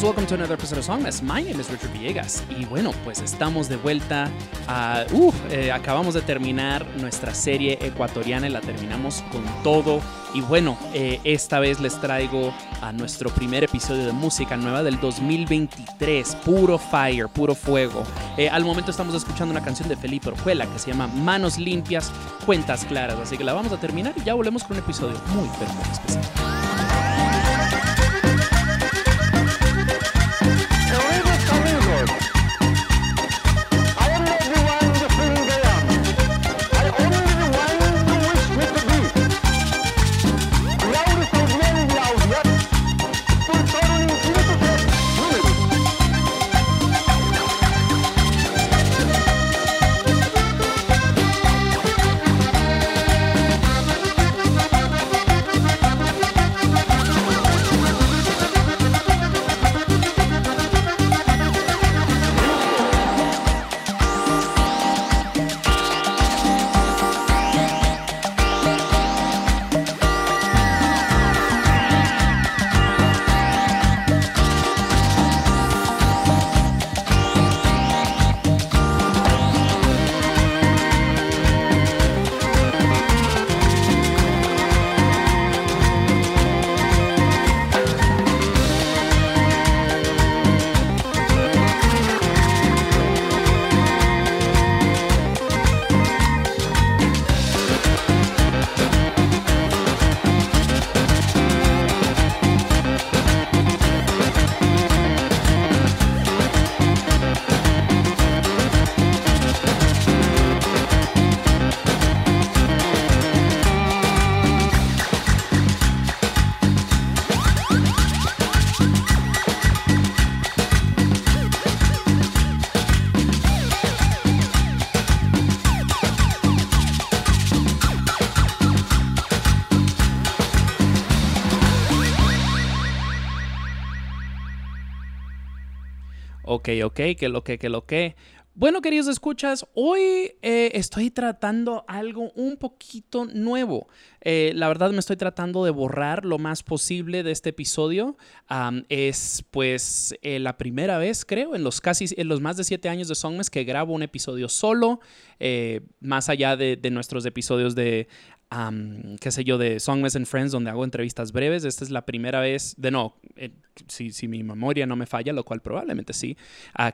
Welcome to another episode of Songmas. My name is Richard Villegas y bueno, pues estamos de vuelta. A, uf, eh, acabamos de terminar nuestra serie ecuatoriana y la terminamos con todo. Y bueno, eh, esta vez les traigo a nuestro primer episodio de música nueva del 2023. Puro fire, puro fuego. Eh, al momento estamos escuchando una canción de Felipe Orjuela que se llama Manos Limpias, Cuentas Claras. Así que la vamos a terminar y ya volvemos con un episodio muy, pero muy especial. Ok, ok, que lo que, que lo que. Bueno, queridos escuchas, hoy eh, estoy tratando algo un poquito nuevo. Eh, la verdad me estoy tratando de borrar lo más posible de este episodio. Es pues eh, la primera vez, creo, en los casi, en los más de siete años de Songmes que grabo un episodio solo, más allá de nuestros episodios de am, qué sé yo, de Songmas and Friends, donde hago entrevistas breves. Esta es la primera vez, de no, eh, si, si mi memoria no me falla, lo cual probablemente sí,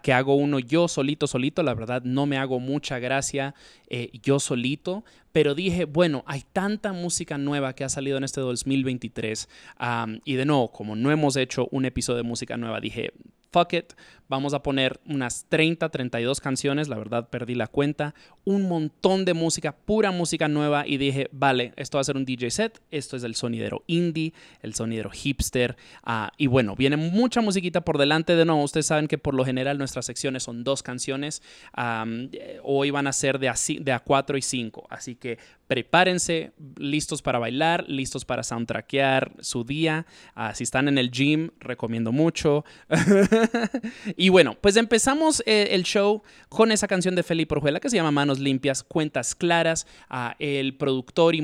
que hago uno yo solito, solito. La verdad, no me hago mucha gracia eh, yo solito, pero dije, bueno, hay tanta música nueva que ha salido en este 2023. am, y de nuevo, como no hemos hecho un episodio de música nueva, dije, fuck it, vamos a poner unas 30, 32 canciones, la verdad perdí la cuenta, un montón de música, pura música nueva y dije, vale, esto va a ser un DJ set, esto es el sonidero indie, el sonidero hipster ah, y bueno, viene mucha musiquita por delante. De nuevo, ustedes saben que por lo general nuestras secciones son dos canciones, eh, hoy van a ser de a, de a 4 y 5, así que prepárense, listos para bailar, listos para soundtrackear su día, Ah, si están en el gym, recomiendo mucho. y bueno, pues empezamos eh, el show con esa canción de Felipe Orjuela que se llama Manos Limpias, Cuentas Claras. Ah, el productor y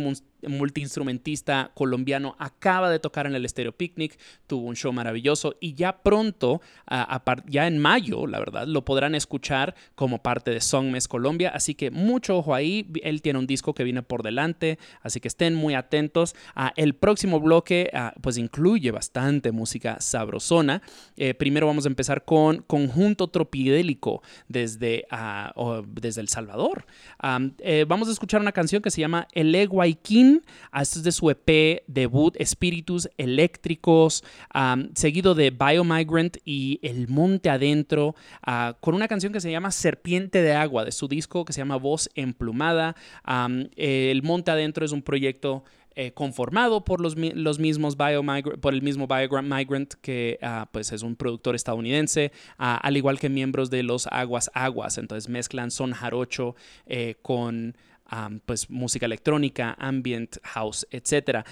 multiinstrumentista colombiano acaba de tocar en el Stereo Picnic, tuvo un show maravilloso y ya pronto, ya en mayo, la verdad, lo podrán escuchar como parte de Songmes Colombia. Así que mucho ojo ahí. Él tiene un disco que viene por delante, así que estén muy atentos. El próximo bloque, pues incluye bastante música sabrosona. Eh, primero vamos a empezar con Conjunto Tropidélico desde, desde El Salvador. Eh, vamos a escuchar una canción que se llama El Eguayquín. Ah, esto es de su EP debut Espíritus Eléctricos, seguido de Biomigrant y El Monte Adentro, ah, con una canción que se llama Serpiente de Agua, de su disco que se llama Voz Emplumada. El Monte Adentro es un proyecto eh, conformado por los, los mismos Biomigrant, por el mismo Biomigrant, que ah, pues es un productor estadounidense, al igual que miembros de los Aguas Aguas. Entonces mezclan son jarocho eh, con pues música electrónica, ambient, house, etc.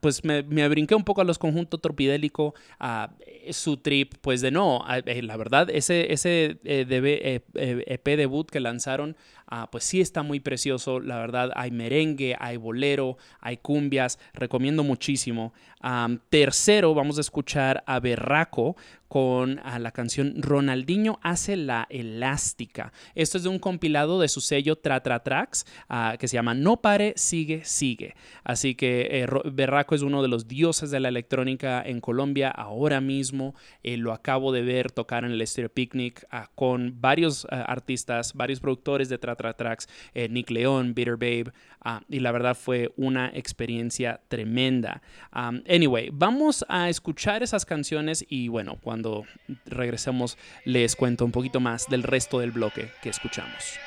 pues me, brinqué un poco a los conjuntos tropidélico, ah, eh, su trip, pues de no, eh, la verdad, ese, ese DB, eh, EP debut que lanzaron, ah, pues sí está muy precioso, la verdad, hay merengue, hay bolero, hay cumbias, recomiendo muchísimo. Tercero, vamos a escuchar a Berraco con ah, la canción Ronaldinho hace la elástica. Esto es de un compilado de su sello Tra Tra Tracks ah, que se llama No pare, sigue, sigue. Así que eh, Berraco es uno de los dioses de la electrónica en Colombia ahora mismo. Eh, lo acabo de ver tocar en el Stereo Picnic con varios artistas, varios productores de Tra Tra Tracks, eh, Nick León, Bitter Babe, ah, y la verdad fue una experiencia tremenda. Anyway, vamos a escuchar esas canciones y bueno, cuando regresemos les cuento un poquito más del resto del bloque que escuchamos.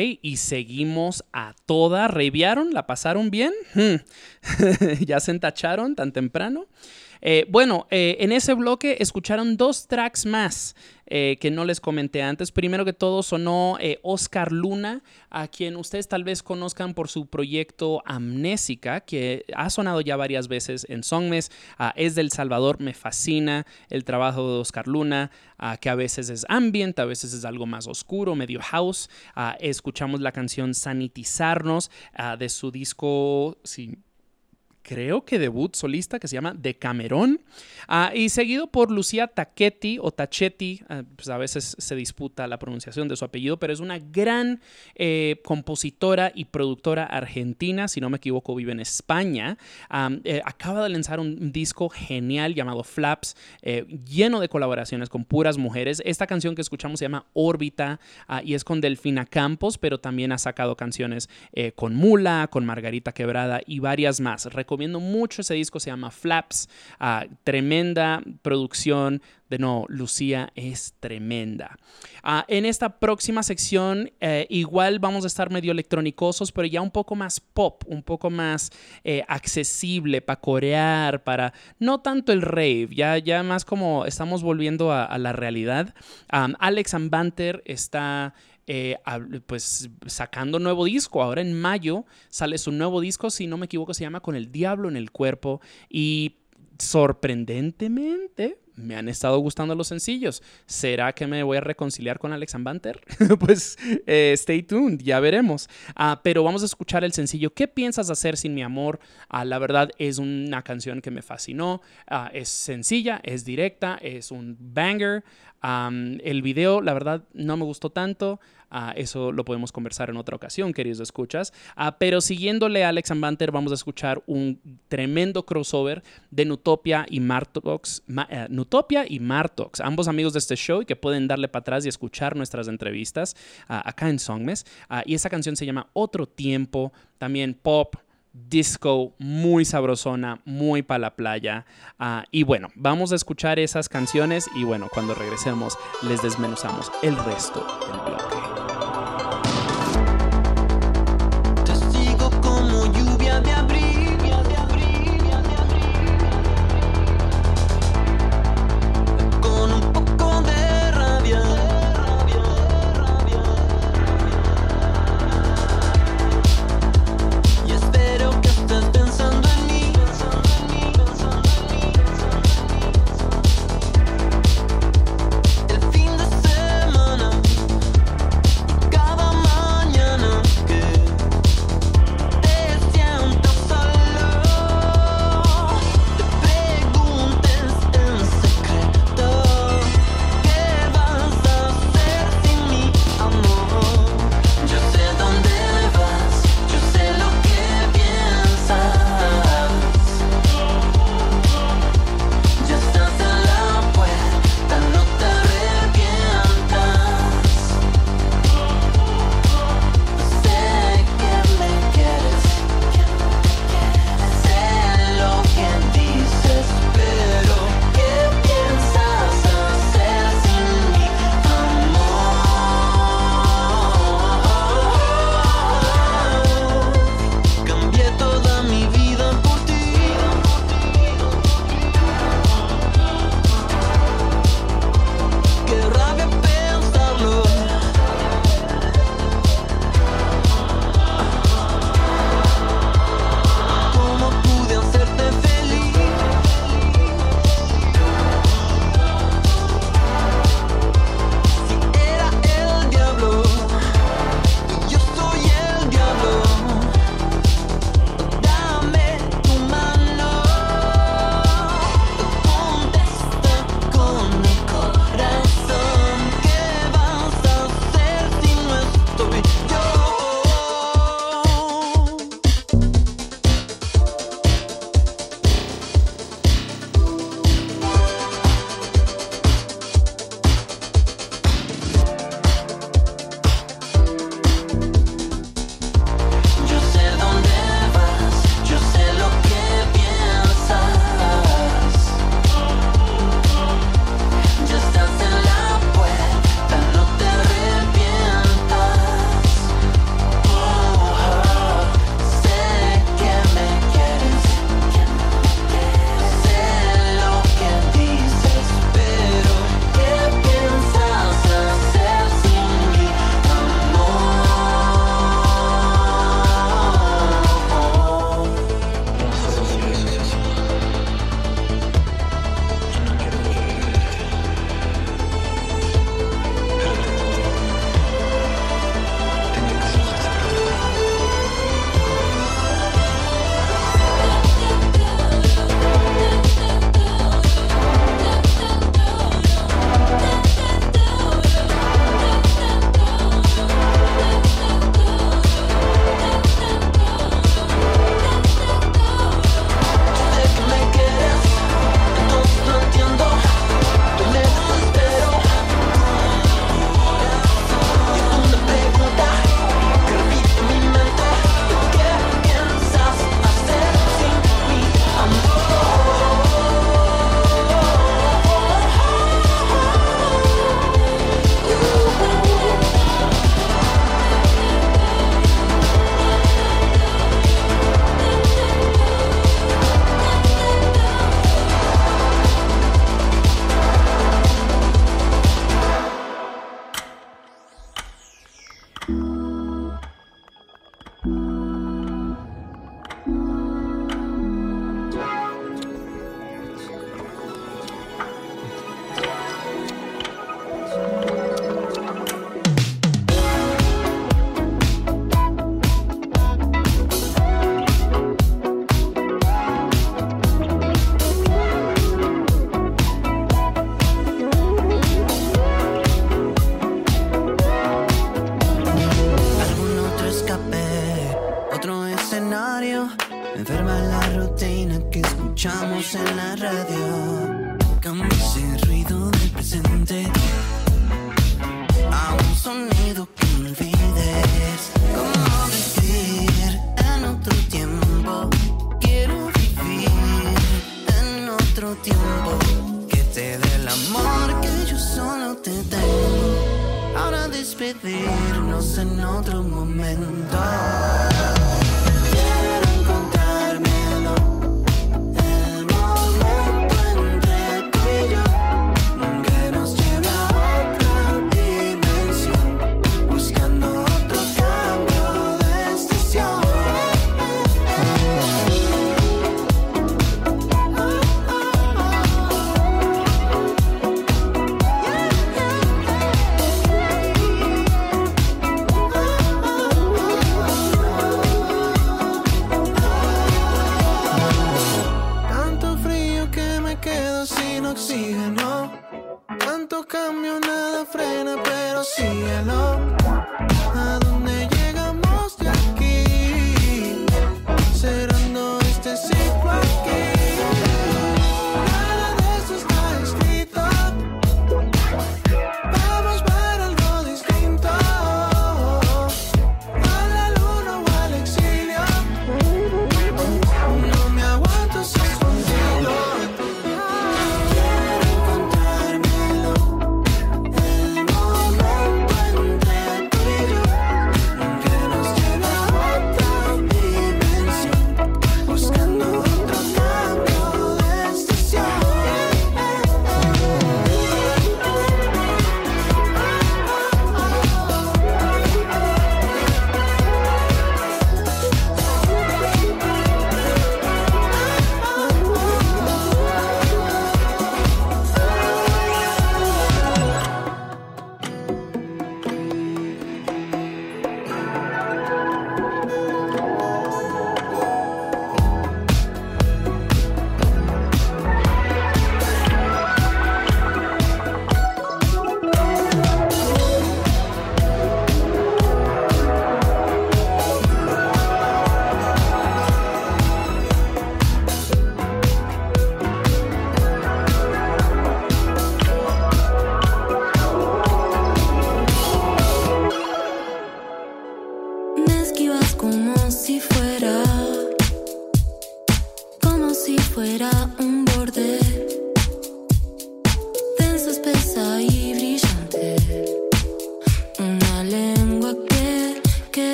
Y seguimos a toda. ¿Reviaron? ¿La pasaron bien? Hmm. ¿Ya se entacharon tan temprano? Eh, bueno, eh, en ese bloque escucharon dos tracks más eh, que no les comenté antes. Primero que todo sonó eh, Oscar Luna, a quien ustedes tal vez conozcan por su proyecto Amnésica, que ha sonado ya varias veces en Songmes. Es del Salvador, me fascina el trabajo de Oscar Luna, que a veces es ambient, a veces es algo más oscuro, medio house. Escuchamos la canción Sanitizarnos de su disco, sí, creo que debut solista que se llama De Camerón. Ah, y seguido por Lucía Tachetti o Tachetti, ah, pues a veces se disputa la pronunciación de su apellido, pero es una gran eh, compositora y productora argentina, si no me equivoco, vive en España. Am, eh, acaba de lanzar un disco genial llamado Flaps, eh, lleno de colaboraciones con puras mujeres. Esta canción que escuchamos se llama Órbita ah, y es con Delfina Campos, pero también ha sacado canciones con Mula, con Margarita Quebrada y varias más. Recomiendo mucho ese disco, se llama Flaps. ah, tremenda producción. De no, Lucía es tremenda. Ah, en esta próxima sección, eh, igual vamos a estar medio electrónicosos, pero ya un poco más pop, un poco más eh, accesible para corear, para no tanto el rave, ya, ya más como estamos volviendo a, la realidad. Am, Alex Ambanter está eh, pues sacando nuevo disco. Ahora en mayo sale su nuevo disco, si no me equivoco, se llama Con el Diablo en el Cuerpo. Y sorprendentemente me han estado gustando los sencillos. ¿Será que me voy a reconciliar con Alex Banter? pues eh, stay tuned, ya veremos. Ah, pero vamos a escuchar el sencillo ¿Qué piensas hacer sin mi amor? Ah, la verdad es una canción que me fascinó. Ah, es sencilla, es directa, es un banger. El video, la verdad, no me gustó tanto. Ah, eso lo podemos conversar en otra ocasión, queridos escuchas. Ah, pero siguiéndole a Alex Banter, vamos a escuchar un tremendo crossover de Nutopia y Martox. Ma- eh, Nutopia y Martox, ambos amigos de este show y que pueden darle para atrás y escuchar nuestras entrevistas ah, acá en Songmes. Y esa canción se llama Otro Tiempo, también pop disco muy sabrosona, muy para la playa. Y bueno, vamos a escuchar esas canciones y bueno, cuando regresemos les desmenuzamos el resto del bloque.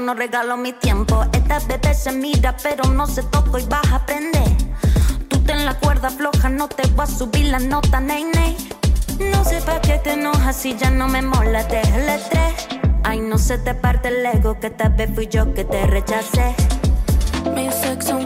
no regalo mi tiempo. Esta bebé se mira, pero no se toca y vas a aprender. Tú ten la cuerda floja, no te vas a subir la nota, ney, ney. No sé pa' qué te enojas si ya no me mola, deja el estrés. Ay, no se te parte el ego, que tal vez fui yo que te rechacé. Mi sexo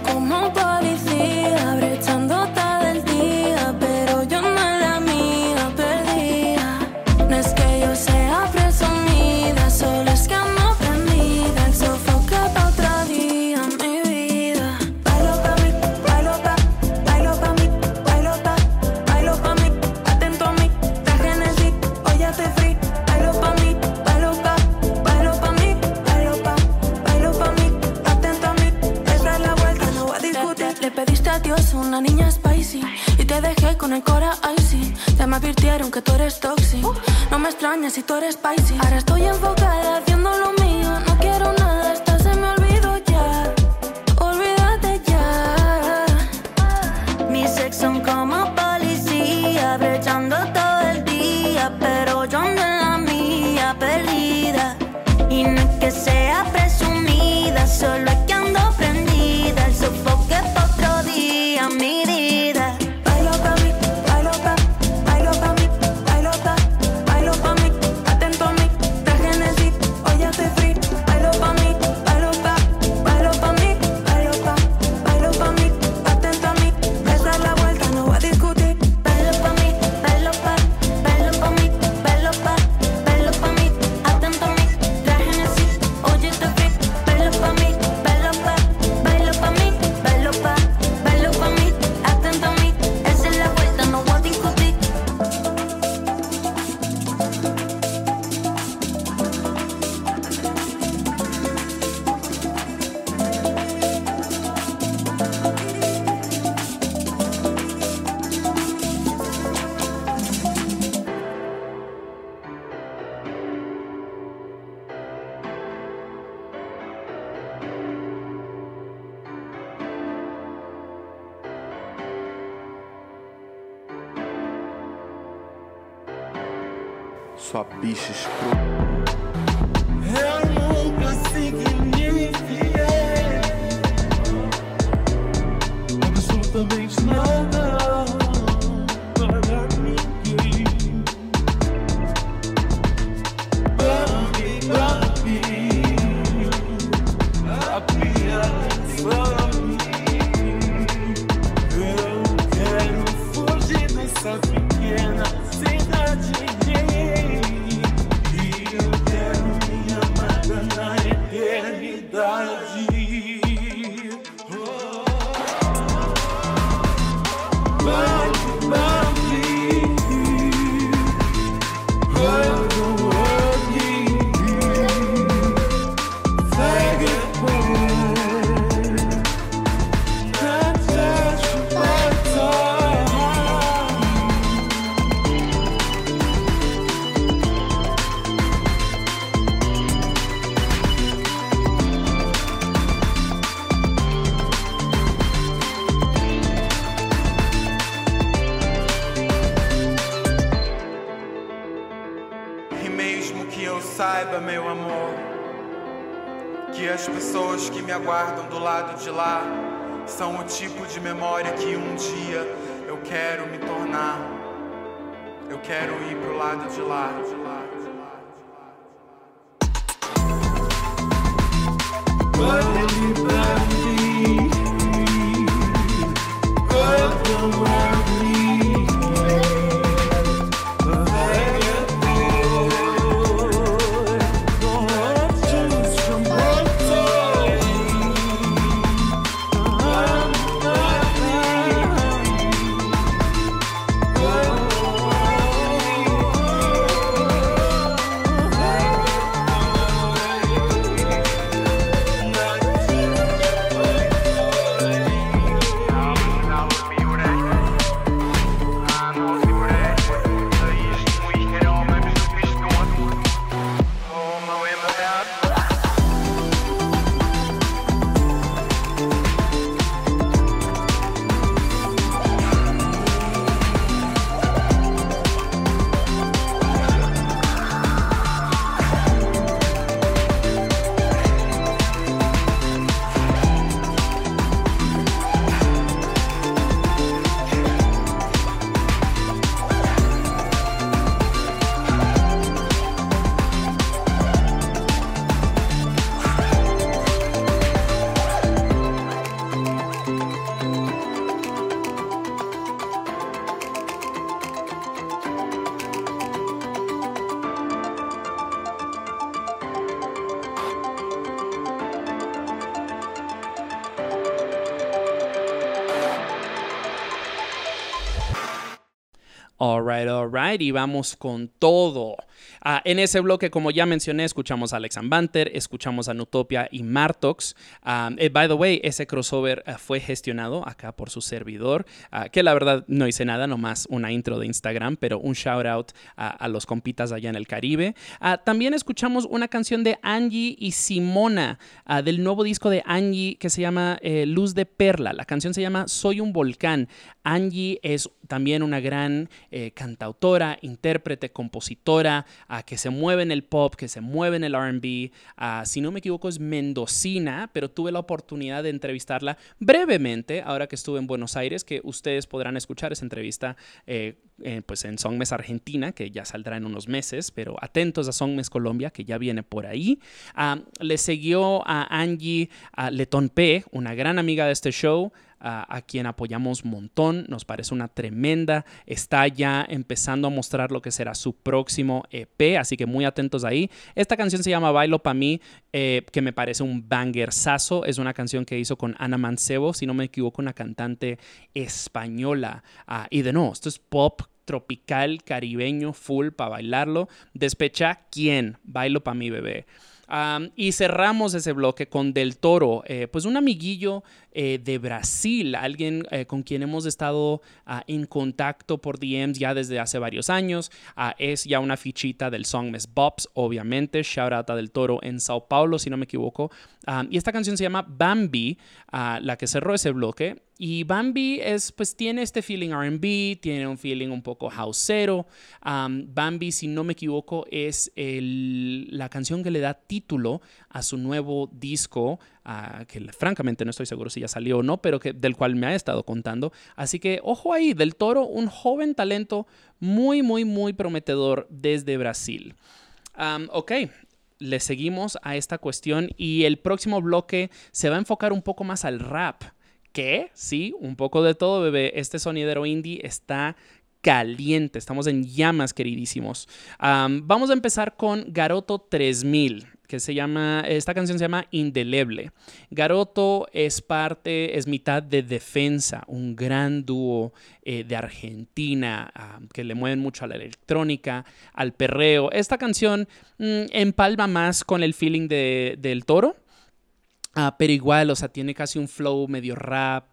Alright, y vamos con todo. Ah, en ese bloque, como ya mencioné, escuchamos a Alex Banter, escuchamos a Nutopia y Martox. Ah, eh, by the way, ese crossover ah, fue gestionado acá por su servidor, que la verdad no hice nada, nomás una intro de Instagram, pero un shout out a, los compitas allá en el Caribe. También escuchamos una canción de Angie y Simona del nuevo disco de Angie que se llama eh, Luz de Perla. La canción se llama Soy un volcán. Angie es también una gran eh, cantautora, intérprete, compositora, ah, que se mueve en el pop, que se mueve en el RB. Ah, si no me equivoco, es mendocina, pero tuve la oportunidad de entrevistarla brevemente ahora que estuve en Buenos Aires, que ustedes podrán escuchar esa entrevista eh, eh, pues en Songmes Argentina, que ya saldrá en unos meses, pero atentos a Songmes Colombia, que ya viene por ahí. Ah, le siguió a Angie a Letón P, una gran amiga de este show a, quien apoyamos montón, nos parece una tremenda, está ya empezando a mostrar lo que será su próximo EP, así que muy atentos ahí. Esta canción se llama Bailo Pa' mí, eh, que me parece un bangersazo, es una canción que hizo con Ana Mancebo, si no me equivoco, una cantante española. Ah, y de nuevo, esto es pop tropical, caribeño, full para bailarlo. Despecha, ¿quién? Bailo pa' mi bebé. Y cerramos ese bloque con Del Toro, eh, pues un amiguillo eh, de Brasil, alguien eh, con quien hemos estado ah, en contacto por DMs ya desde hace varios años. Ah, es ya una fichita del Songmes Bops, obviamente. Shout out Del Toro en Sao Paulo, si no me equivoco. Um, y esta canción se llama Bambi, ah, la que cerró ese bloque. Y Bambi es, pues tiene este feeling RB, tiene un feeling un poco houseero. Um, Bambi, si no me equivoco, es la canción que le da título a su nuevo disco, que francamente no estoy seguro si ya salió o no, pero que, del cual me ha estado contando. Así que ojo ahí, Del Toro, un joven talento muy, muy, muy prometedor desde Brasil. Ok, le seguimos a esta cuestión y el próximo bloque se va a enfocar un poco más al rap. ¿Qué? Sí, un poco de todo, bebé. Este sonidero indie está caliente. Estamos en llamas, queridísimos. Am, vamos a empezar con Garoto 3000 que se llama, esta canción se llama Indeleble. Garoto es parte, es mitad de Defensa, un gran dúo eh, de Argentina ah, que le mueven mucho a la electrónica, al perreo. Esta canción mm, empalma más con el feeling de- del toro, Ah, pero igual, o sea, tiene casi un flow medio rap.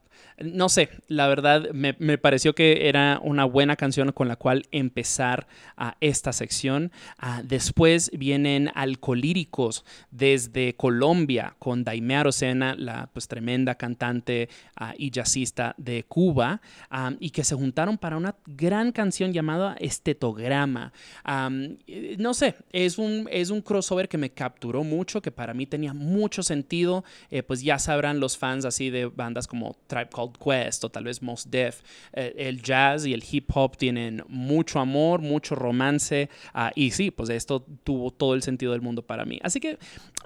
No sé, la verdad me, me pareció que era una buena canción con la cual empezar a esta sección. Ah, después vienen Alcolíricos desde Colombia con Daime Arocena, la pues tremenda cantante ah, y jazzista de Cuba, ah, y que se juntaron para una gran canción llamada Estetograma. Am, eh, no sé, es un, es un crossover que me capturó mucho, que para mí tenía mucho sentido. Eh, pues ya sabrán los fans así de bandas como Tribe Called Quest o tal vez Mos Def. eh, el jazz y el hip hop tienen mucho amor, mucho romance. ah, y sí, pues esto tuvo todo el sentido del mundo para mí. Así que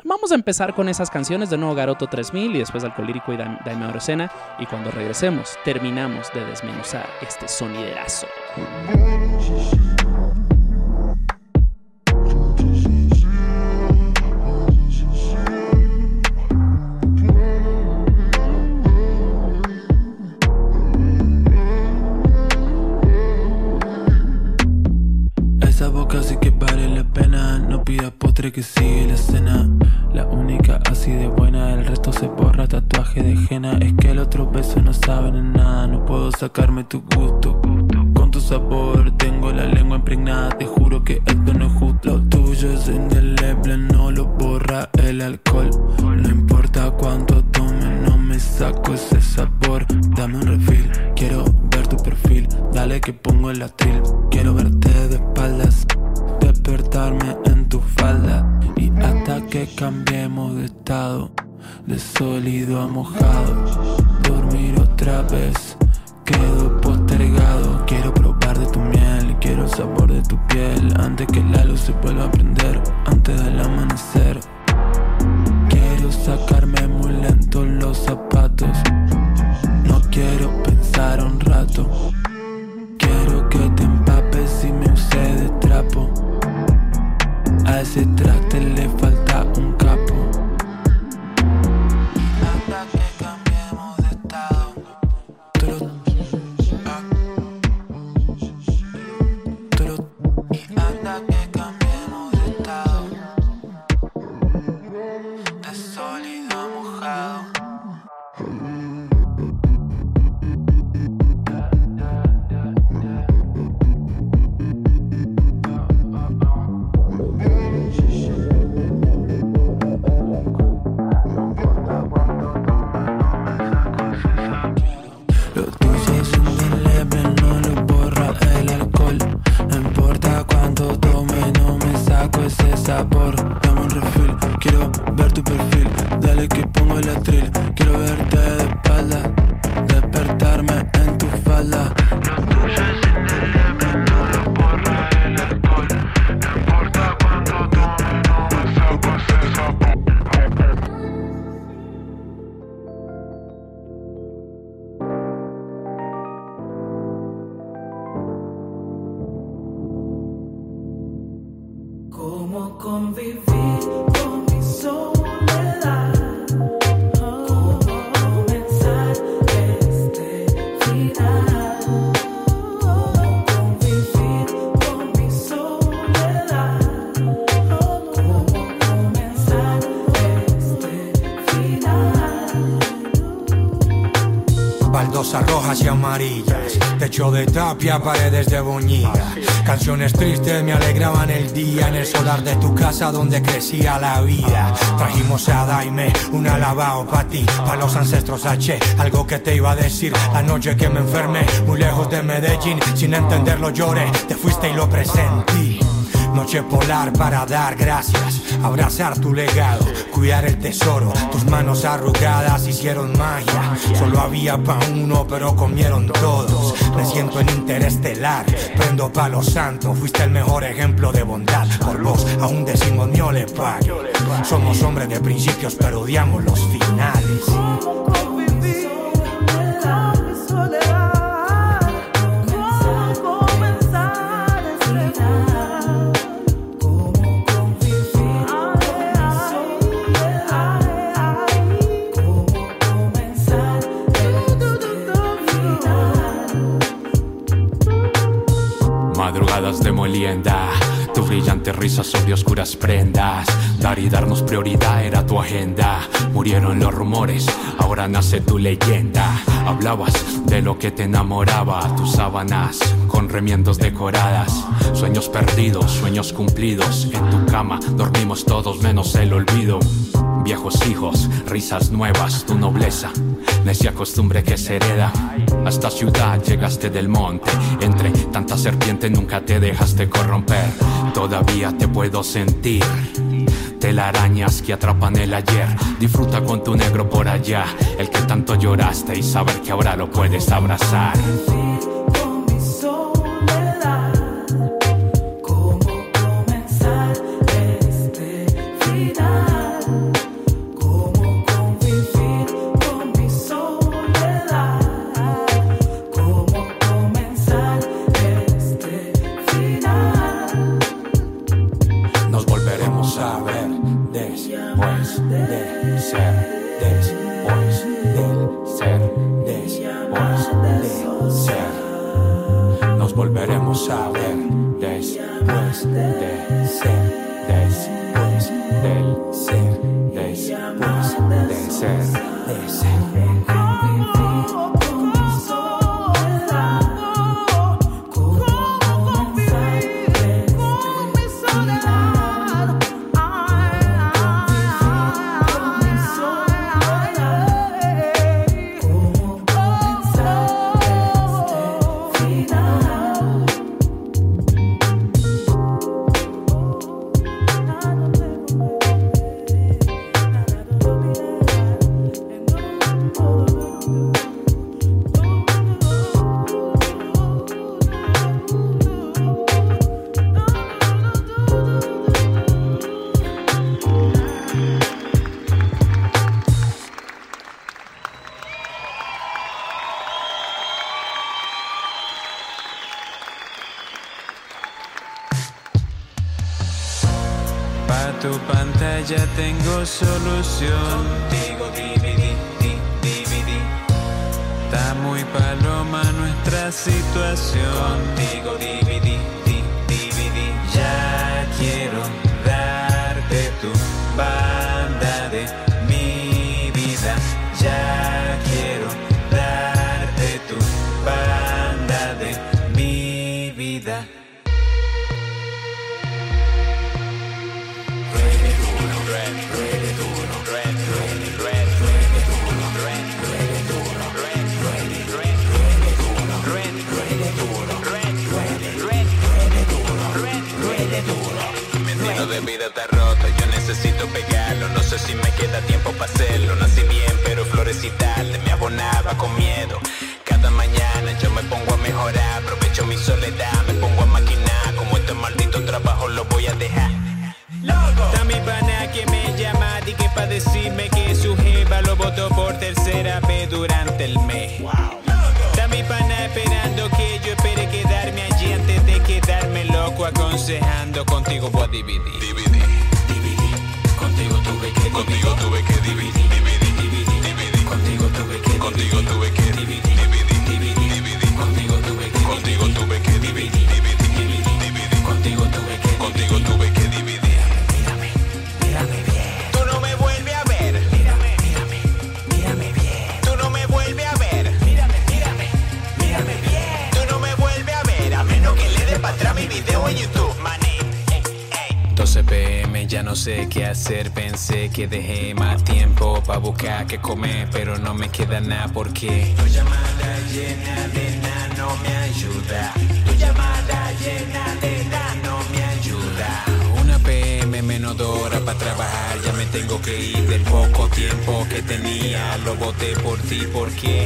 vamos a empezar con esas canciones. De nuevo Garoto 3000 y después Alcolírico y Daim- Daime Orocena. Y cuando regresemos, terminamos de desmenuzar este soniderazo. Postre que sigue la cena. La única así de buena El resto se borra, tatuaje de henna. Es que el otro beso no saben en nada No puedo sacarme tu gusto. Con tu sabor tengo la lengua impregnada Te juro que esto no es justo. Lo tuyo es indeleble No lo borra el alcohol. No importa cuánto tome No me saco ese sabor. Dame un refill Quiero ver tu perfil. Dale que pongo el atril Quiero verte de espaldas Despertarme en Y hasta que cambiemos de estado De sólido a mojado. Dormir otra vez Quedo postergado. Quiero probar de tu miel Quiero el sabor de tu piel. Antes que la luz se vuelva a prender Antes del amanecer. Quiero sacarme muy lento los zapatos. No quiero pensar un rato. Quiero que te empapes y me use de trapo A ese traste le falta un sabor, dame un refill. Quiero ver tu perfil, dale que pongo el atril. Quiero verte de espalda, tapia, paredes de boñiga. Canciones tristes me alegraban el día en el solar de tu casa donde crecía la vida. Trajimos a Daime un alabao pa' ti, pa' los ancestros H. Algo que te iba a decir la noche que me enfermé, muy lejos de Medellín, sin entenderlo lloré. Te fuiste y lo presentí. Noche polar para dar gracias, abrazar tu legado, cuidar el tesoro. Tus manos arrugadas hicieron magia. Solo había pa' uno, pero comieron todos. Me siento en interestelar, prendo palo santo. Fuiste el mejor ejemplo de bondad. Por vos aún decimos le pague. Somos hombres de principios, pero odiamos los finales. Prendas. Y darnos prioridad era tu agenda. Murieron los rumores, ahora nace tu leyenda. Hablabas de lo que te enamoraba, tus sábanas con remiendos decoradas. Sueños perdidos, sueños cumplidos. En tu cama dormimos todos menos el olvido. Viejos hijos, risas nuevas, tu nobleza, necia costumbre que se hereda. A esta ciudad llegaste del monte, entre tanta serpiente nunca te dejaste corromper. Todavía te puedo sentir. Telarañas que atrapan el ayer. Disfruta con tu negro por allá, el que tanto lloraste y saber que ahora lo puedes abrazar. Yeah. comer, pero no me queda nada porque tu llamada llena de nada no me ayuda. Tu llamada llena de nada no me ayuda. Una PM menos dos horas para trabajar, ya me tengo que ir del poco tiempo que tenía. Lo voté por ti porque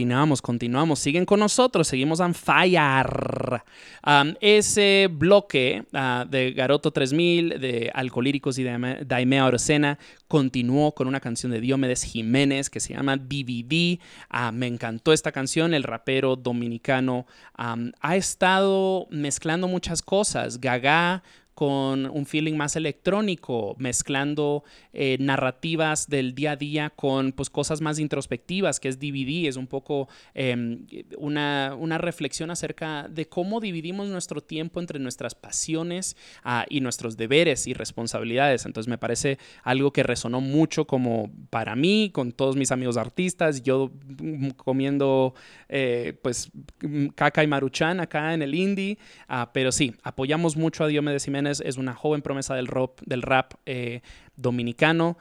Continuamos, continuamos. Siguen con nosotros, seguimos on fire. Um, ese bloque ah, de Garoto 3000, de Alcolíricos y de Daimea Orocena, continuó con una canción de Diomedes Jiménez que se llama DVD. Ah, me encantó esta canción. El rapero dominicano ha estado mezclando muchas cosas. Gaga con un feeling más electrónico, mezclando eh, narrativas del día a día con pues, cosas más introspectivas, que es DVD, es un poco em, una, una reflexión acerca de cómo dividimos nuestro tiempo entre nuestras pasiones ah, y nuestros deberes y responsabilidades. Entonces me parece algo que resonó mucho como para mí, con todos mis amigos artistas, yo mm, comiendo eh, pues mm, caca y maruchan acá en el indie, Ah, pero sí, apoyamos mucho a Diomedes Jiménez, es una joven promesa del rap, del rap eh, dominicano.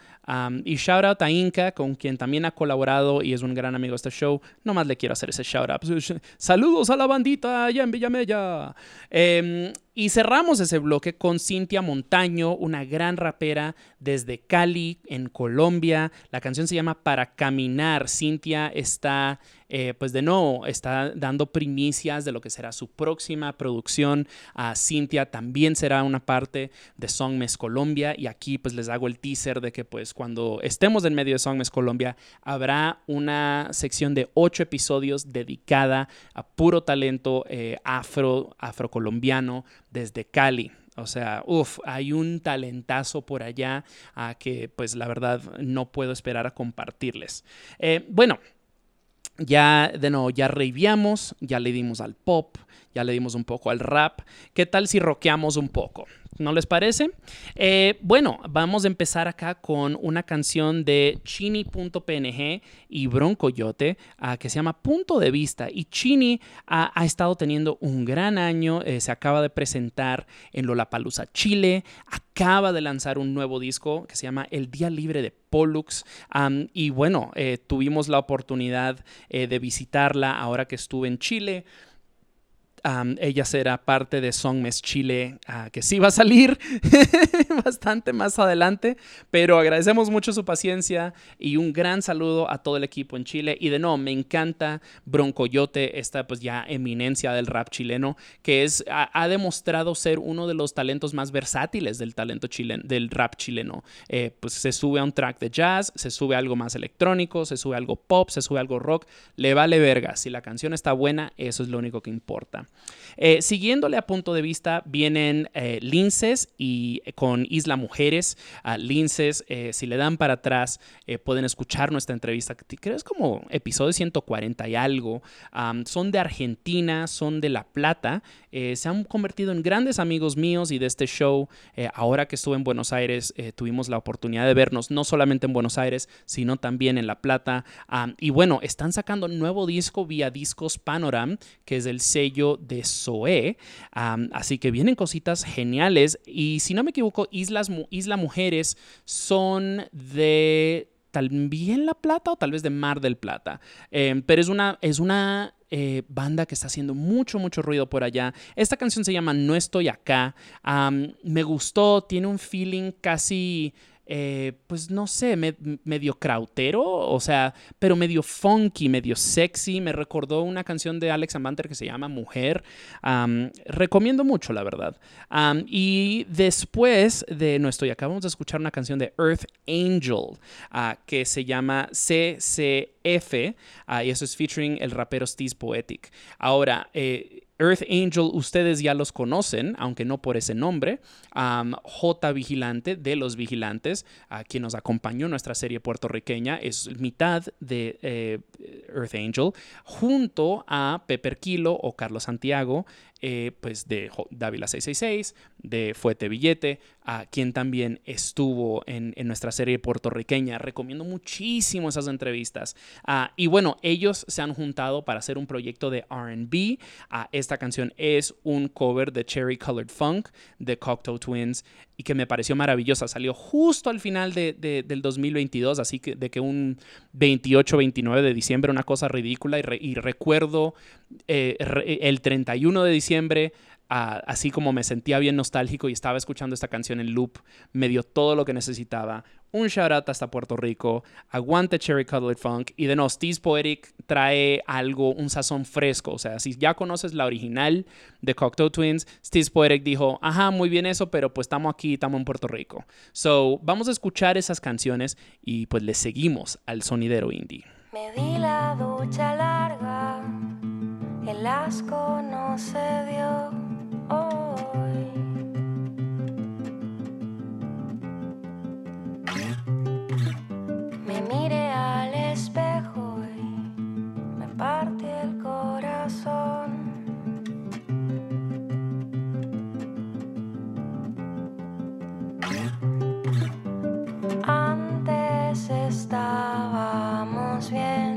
Y shout out a Inca, con quien también ha colaborado y es un gran amigo de este show. Nomás le quiero hacer ese shout out. Saludos a la bandita allá en Villamella. Em, y cerramos ese bloque con Cintia Montaño, una gran rapera desde Cali, en Colombia. La canción se llama Para Caminar. Cintia está, eh, pues de nuevo, está dando primicias de lo que será su próxima producción. a Cintia también será una parte de Songmes Colombia. Y aquí pues les hago el teaser de que pues cuando estemos en medio de Songmes Colombia habrá una sección de ocho episodios dedicada a puro talento eh, afro, afrocolombiano desde Cali. O sea, uff, hay un talentazo por allá a que pues la verdad no puedo esperar a compartirles. Eh, bueno, ya de nuevo, ya reiviamos, ya le dimos al pop, ya le dimos un poco al rap. ¿Qué tal si rockeamos un poco? ¿No les parece? Eh, bueno, vamos a empezar acá con una canción de Chini.png y Broncoyote ah, que se llama Punto de Vista. Y Chini ha, estado teniendo un gran año. eh, se acaba de presentar en Lollapalooza, Chile. Acaba de lanzar un nuevo disco que se llama El Día Libre de Pollux. Y bueno, eh, tuvimos la oportunidad de visitarla ahora que estuve en Chile. Ella será parte de Songmes Chile, ah, que sí va a salir bastante más adelante, pero agradecemos mucho su paciencia y un gran saludo a todo el equipo en Chile. Y de nuevo, me encanta Broncoyote, esta pues ya eminencia del rap chileno, que es, ha, ha demostrado ser uno de los talentos más versátiles del talento chileno, del rap chileno. Eh, pues se sube a un track de jazz, se sube a algo más electrónico, se sube a algo pop, se sube a algo rock, le vale verga. Si la canción está buena, eso es lo único que importa. Eh, siguiéndole a punto de vista, vienen eh, Linces y eh, con Isla Mujeres. a Linces, eh, si le dan para atrás, pueden escuchar nuestra entrevista, que es como episodio 140 y algo. Son de Argentina, son de La Plata. se han convertido en grandes amigos míos y de este show. Ahora que estuve en Buenos Aires, tuvimos la oportunidad de vernos no solamente en Buenos Aires, sino también en La Plata. Y bueno, están sacando nuevo disco vía Discos Panoram, que es el sello de Zoé. Así que vienen cositas geniales. Y si no me equivoco, Islas, Isla Mujeres son de también La Plata o tal vez de Mar del Plata. Eh, pero es una, es una eh, banda que está haciendo mucho, mucho ruido por allá. Esta canción se llama No estoy acá. Me gustó, tiene un feeling casi... eh, pues no sé, me- medio krautero, o sea, pero medio funky, medio sexy. Me recordó una canción de Alex Amanter que se llama Mujer. Recomiendo mucho, la verdad. Y después de No Estoy Acá, vamos a escuchar una canción de Earth Angel ah, que se llama CCF. ah, y eso es featuring el rapero Steez Poetic. Ahora, eh, Earth Angel, ustedes ya los conocen, aunque no por ese nombre. J Vigilante de Los Vigilantes, a quien nos acompañó en nuestra serie puertorriqueña, es mitad de eh, Earth Angel, junto a Pepper Kilo o Carlos Santiago, eh, pues de Dávila 666, de Fuete Billete, a quien también estuvo en, en nuestra serie puertorriqueña. Recomiendo muchísimo esas entrevistas. Ah, y bueno, ellos se han juntado para hacer un proyecto de RB. Ah, esta canción es un cover de Cherry Colored Funk de Cocteau Twins y que me pareció maravillosa. Salió justo al final de- de- del 2022, así que de que un 28-29 de diciembre, una cosa ridícula. Y, re- y recuerdo eh, el 31 de diciembre, así como me sentía bien nostálgico y estaba escuchando esta canción en loop, me dio todo lo que necesitaba. Un shout out hasta Puerto Rico. Aguante Cherry Cutlet Funk. Y de no, Steve's Poetic trae algo, un sazón fresco. O sea, si ya conoces la original de Cocteau Twins, Steve's Poetic dijo, ajá, muy bien eso, pero pues estamos aquí, estamos en Puerto Rico. So, vamos a escuchar esas canciones y pues le seguimos al sonidero indie. Me di la ducha larga, el asco no se dio hoy. Estábamos bien,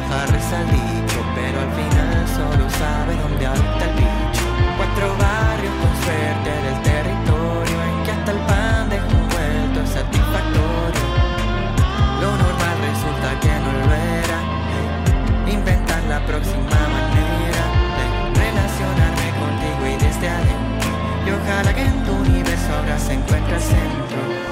reza el dicho Pero al final solo sabe dónde habita el bicho. Cuatro barrios con suerte del territorio En que hasta el pan de un vuelto satisfactorio. Lo normal resulta que no lo era. Inventar la próxima manera De relacionarme contigo y desde adentro. Y ojalá que en tu universo ahora se encuentre el centro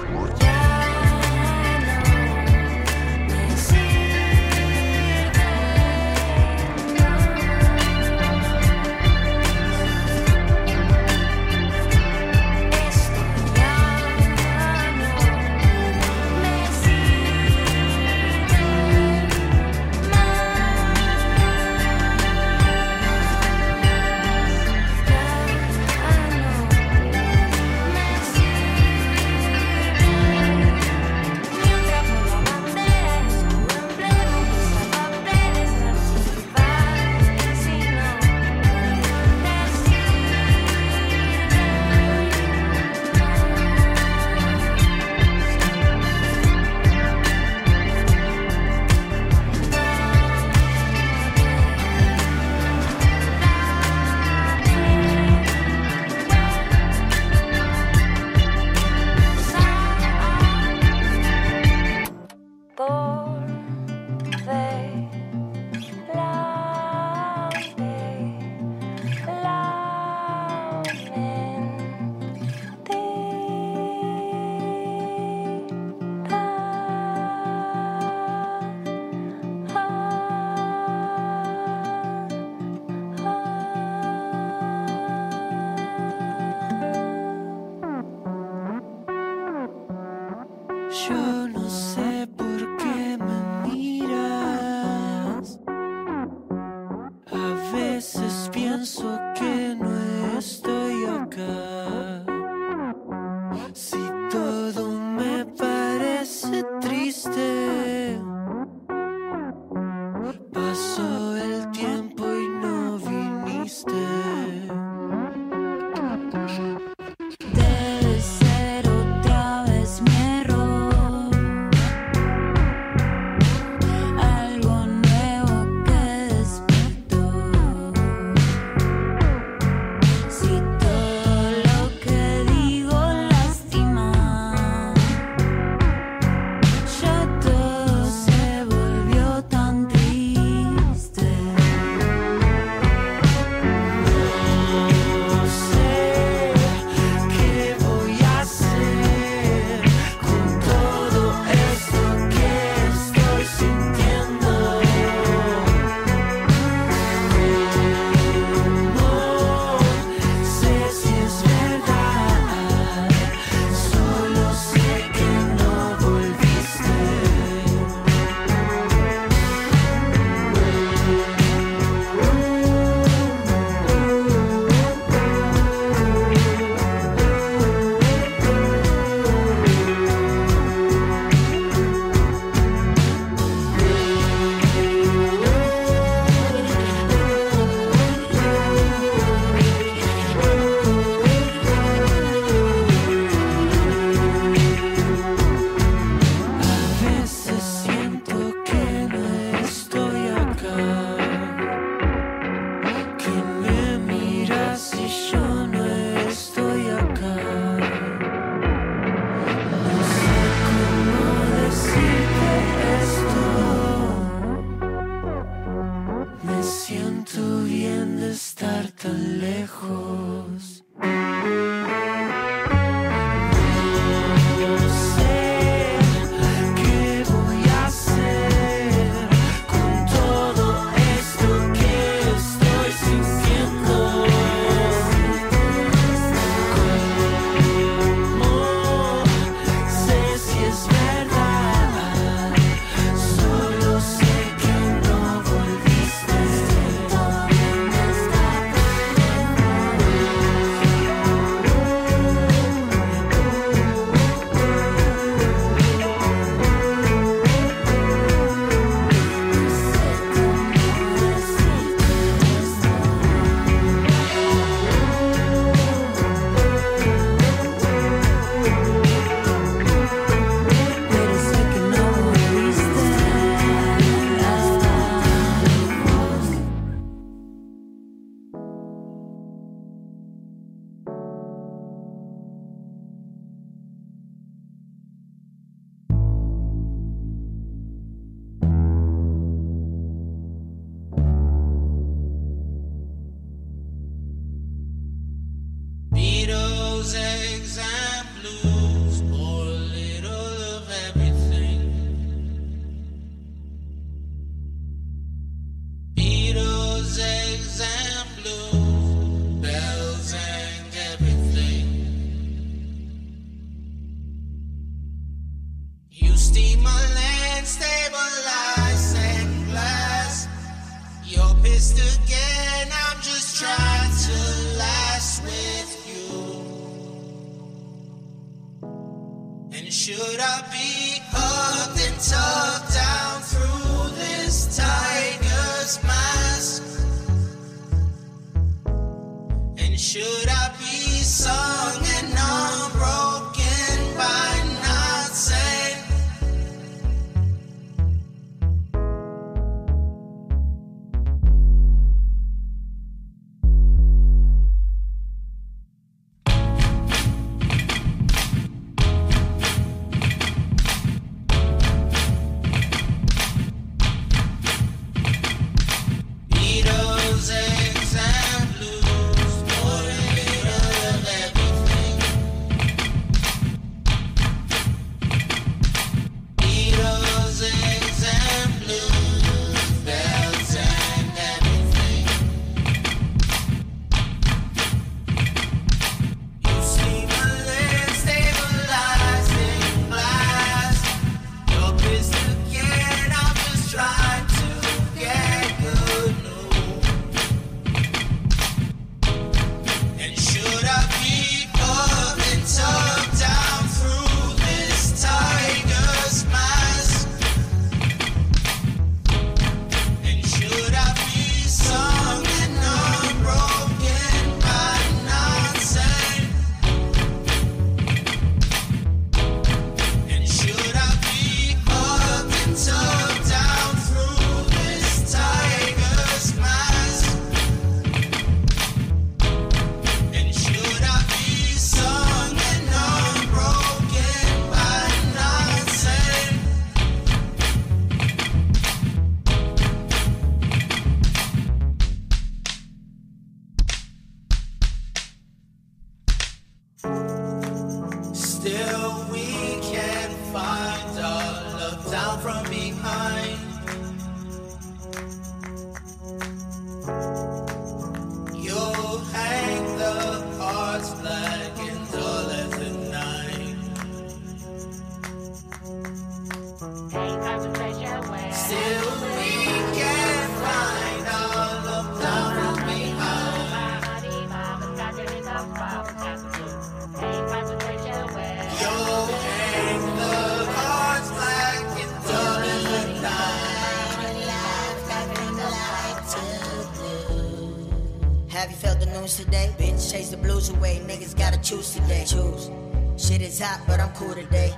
away. Niggas gotta choose today. Choose. Shit is hot, but I'm cool today.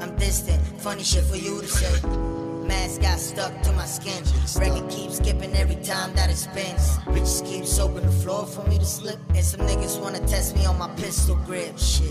I'm distant, funny shit for you to say. Mask got stuck to my skin. Record keeps skipping every time that it spins. Bitches keep soaping the floor for me to slip. And some niggas wanna test me on my pistol grip. Shit.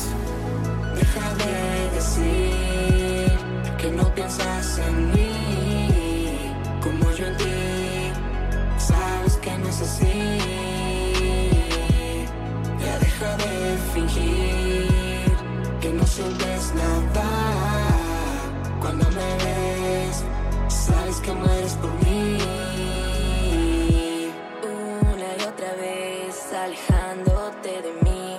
Que mueres por mí. Una y otra vez alejándote de mí.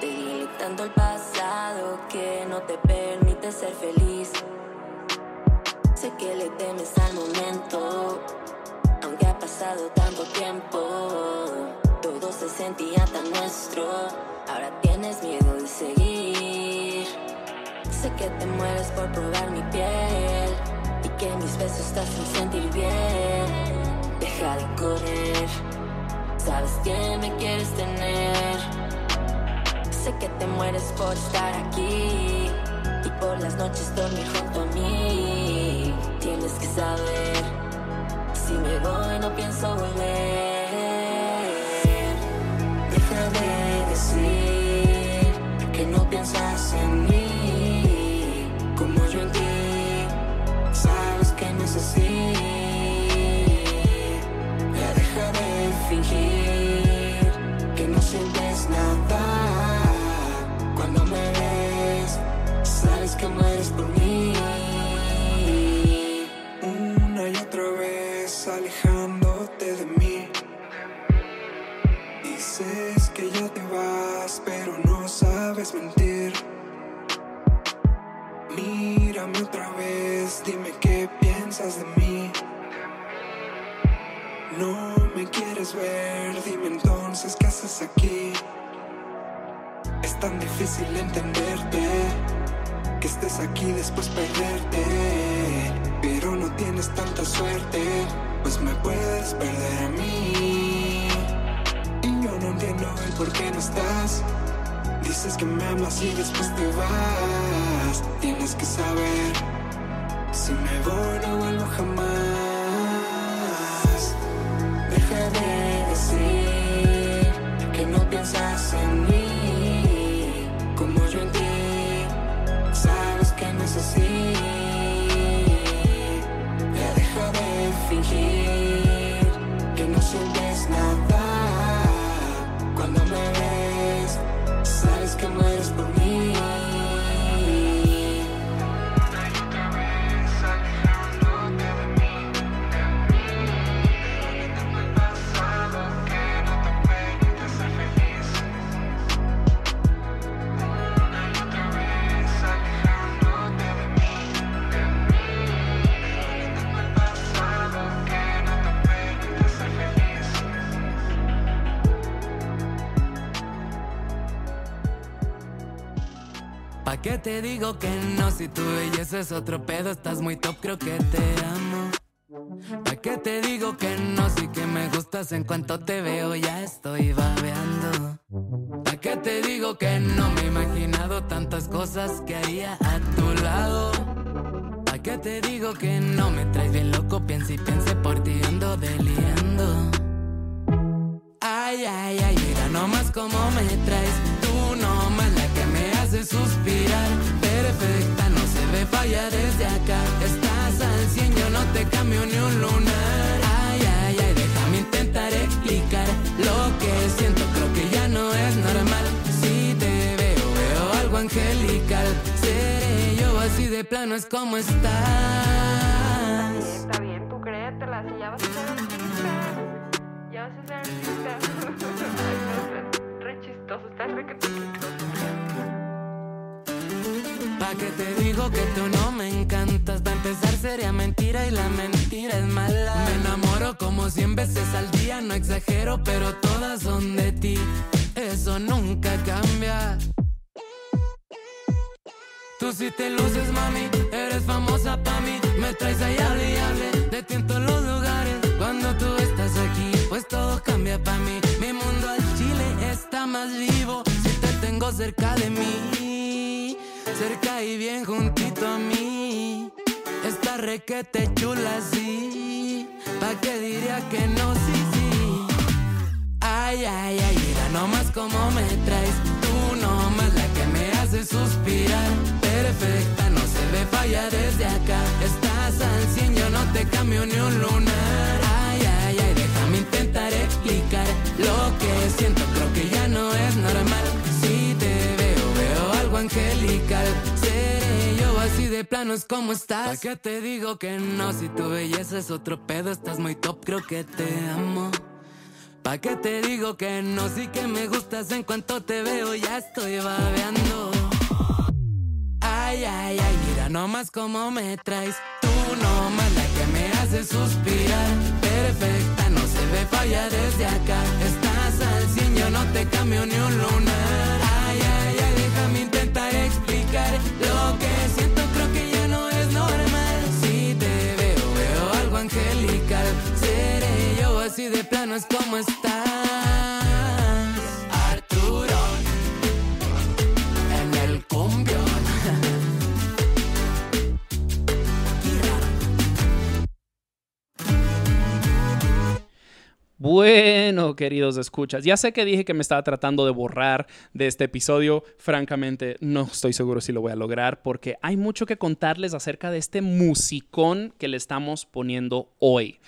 Te tanto el pasado que no te permite ser feliz. Sé que le temes al momento, aunque ha pasado tanto tiempo. Todo se sentía tan nuestro, ahora tienes miedo de seguir. Sé que te mueres por probar mi piel que mis besos te hacen sentir bien. Deja de correr, sabes que me quieres tener. Sé que te mueres por estar aquí y por las noches dormir junto a mí. Tienes que saber, si me voy no pienso volver. ¿Pa' qué te digo que no? Si tu belleza es otro pedo, estás muy top, creo que te amo. ¿Pa' qué te digo que no? Si que me gustas en cuanto te veo, otro pedo, estás muy top, creo que te amo. ¿Pa' qué te digo que no? Sí que me gustas en cuanto te veo, ya estoy babeando. Ay, ay, ay, mira nomás cómo me traes. Tú nomás la que me hace suspirar. Perfecta, no se ve falla desde acá. Estás al cien, yo no te cambio ni un lunar. Ay, ay, ay, déjame intentar explicar lo que siento, como estás. Arturo, en el cumbión. Bueno, queridos escuchas, ya sé que dije que me estaba tratando de borrar de este episodio. Francamente, no estoy seguro si lo voy a lograr porque hay mucho que contarles acerca de este musicón que le estamos poniendo hoy.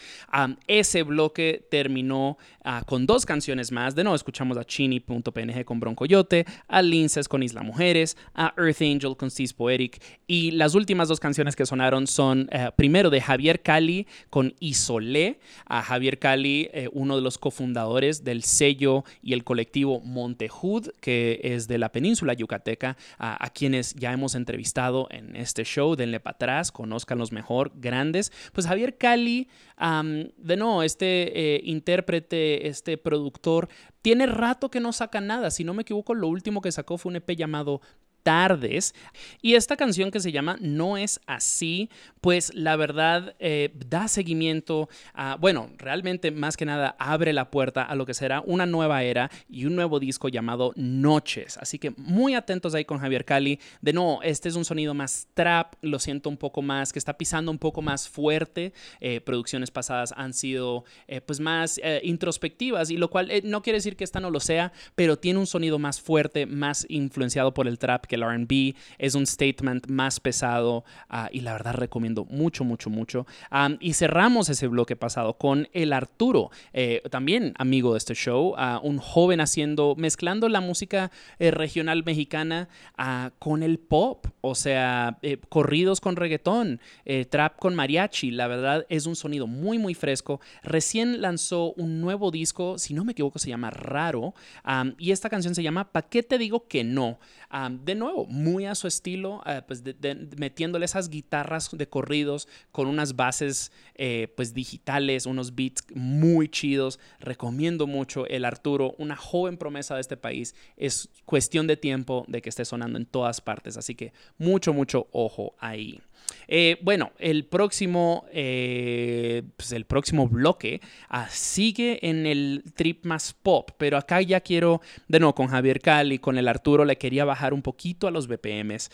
Ese bloque terminó ah, con dos canciones más. De nuevo, escuchamos a Chini.png con Broncoyote, a Linces con Isla Mujeres, a Earth Angel con Cis Poetic. Y las últimas dos canciones que sonaron son eh, primero de Javier Cali con Isolé. A Javier Cali, eh, uno de los cofundadores del sello y el colectivo Montejud, que es de la península yucateca, a, quienes ya hemos entrevistado en este show. Denle para atrás, conózcanlos mejor, grandes. Pues Javier Cali, de nuevo, este eh, intérprete, este productor, tiene rato que no saca nada. Si no me equivoco, lo último que sacó fue un EP llamado tardes. Y esta canción que se llama No es así, pues la verdad eh, da seguimiento a, bueno, realmente más que nada abre la puerta a lo que será una nueva era y un nuevo disco llamado Noches. Así que muy atentos ahí con Javier Cali. De nuevo, este es un sonido más trap, lo siento un poco más, que está pisando un poco más fuerte. Eh, producciones pasadas han sido eh, pues más introspectivas y lo cual no quiere decir que esta no lo sea, pero tiene un sonido más fuerte, más influenciado por el trap que el RB. Es un statement más pesado ah, y la verdad recomiendo mucho, mucho, mucho. Am, y cerramos ese bloque pasado con el Arturo, eh, también amigo de este show, ah, un joven haciendo, mezclando la música eh, regional mexicana ah, con el pop, o sea, eh, corridos con reggaetón, trap con mariachi. La verdad es un sonido muy, muy fresco. Recién lanzó un nuevo disco, si no me equivoco, se llama Raro, am, y esta canción se llama ¿Pa' qué te digo que no? Nuevo, muy a su estilo, eh, pues de- metiéndole esas guitarras de corridos con unas bases eh, pues digitales, unos beats muy chidos. Recomiendo mucho el Arturo, una joven promesa de este país. Es cuestión de tiempo de que esté sonando en todas partes, así que mucho, mucho ojo ahí. Eh, bueno, el próximo, eh, pues el próximo bloque ah, sigue en el trip más pop, pero acá ya quiero, de nuevo, con Javier Cali, con el Arturo, le quería bajar un poquito a los BPMs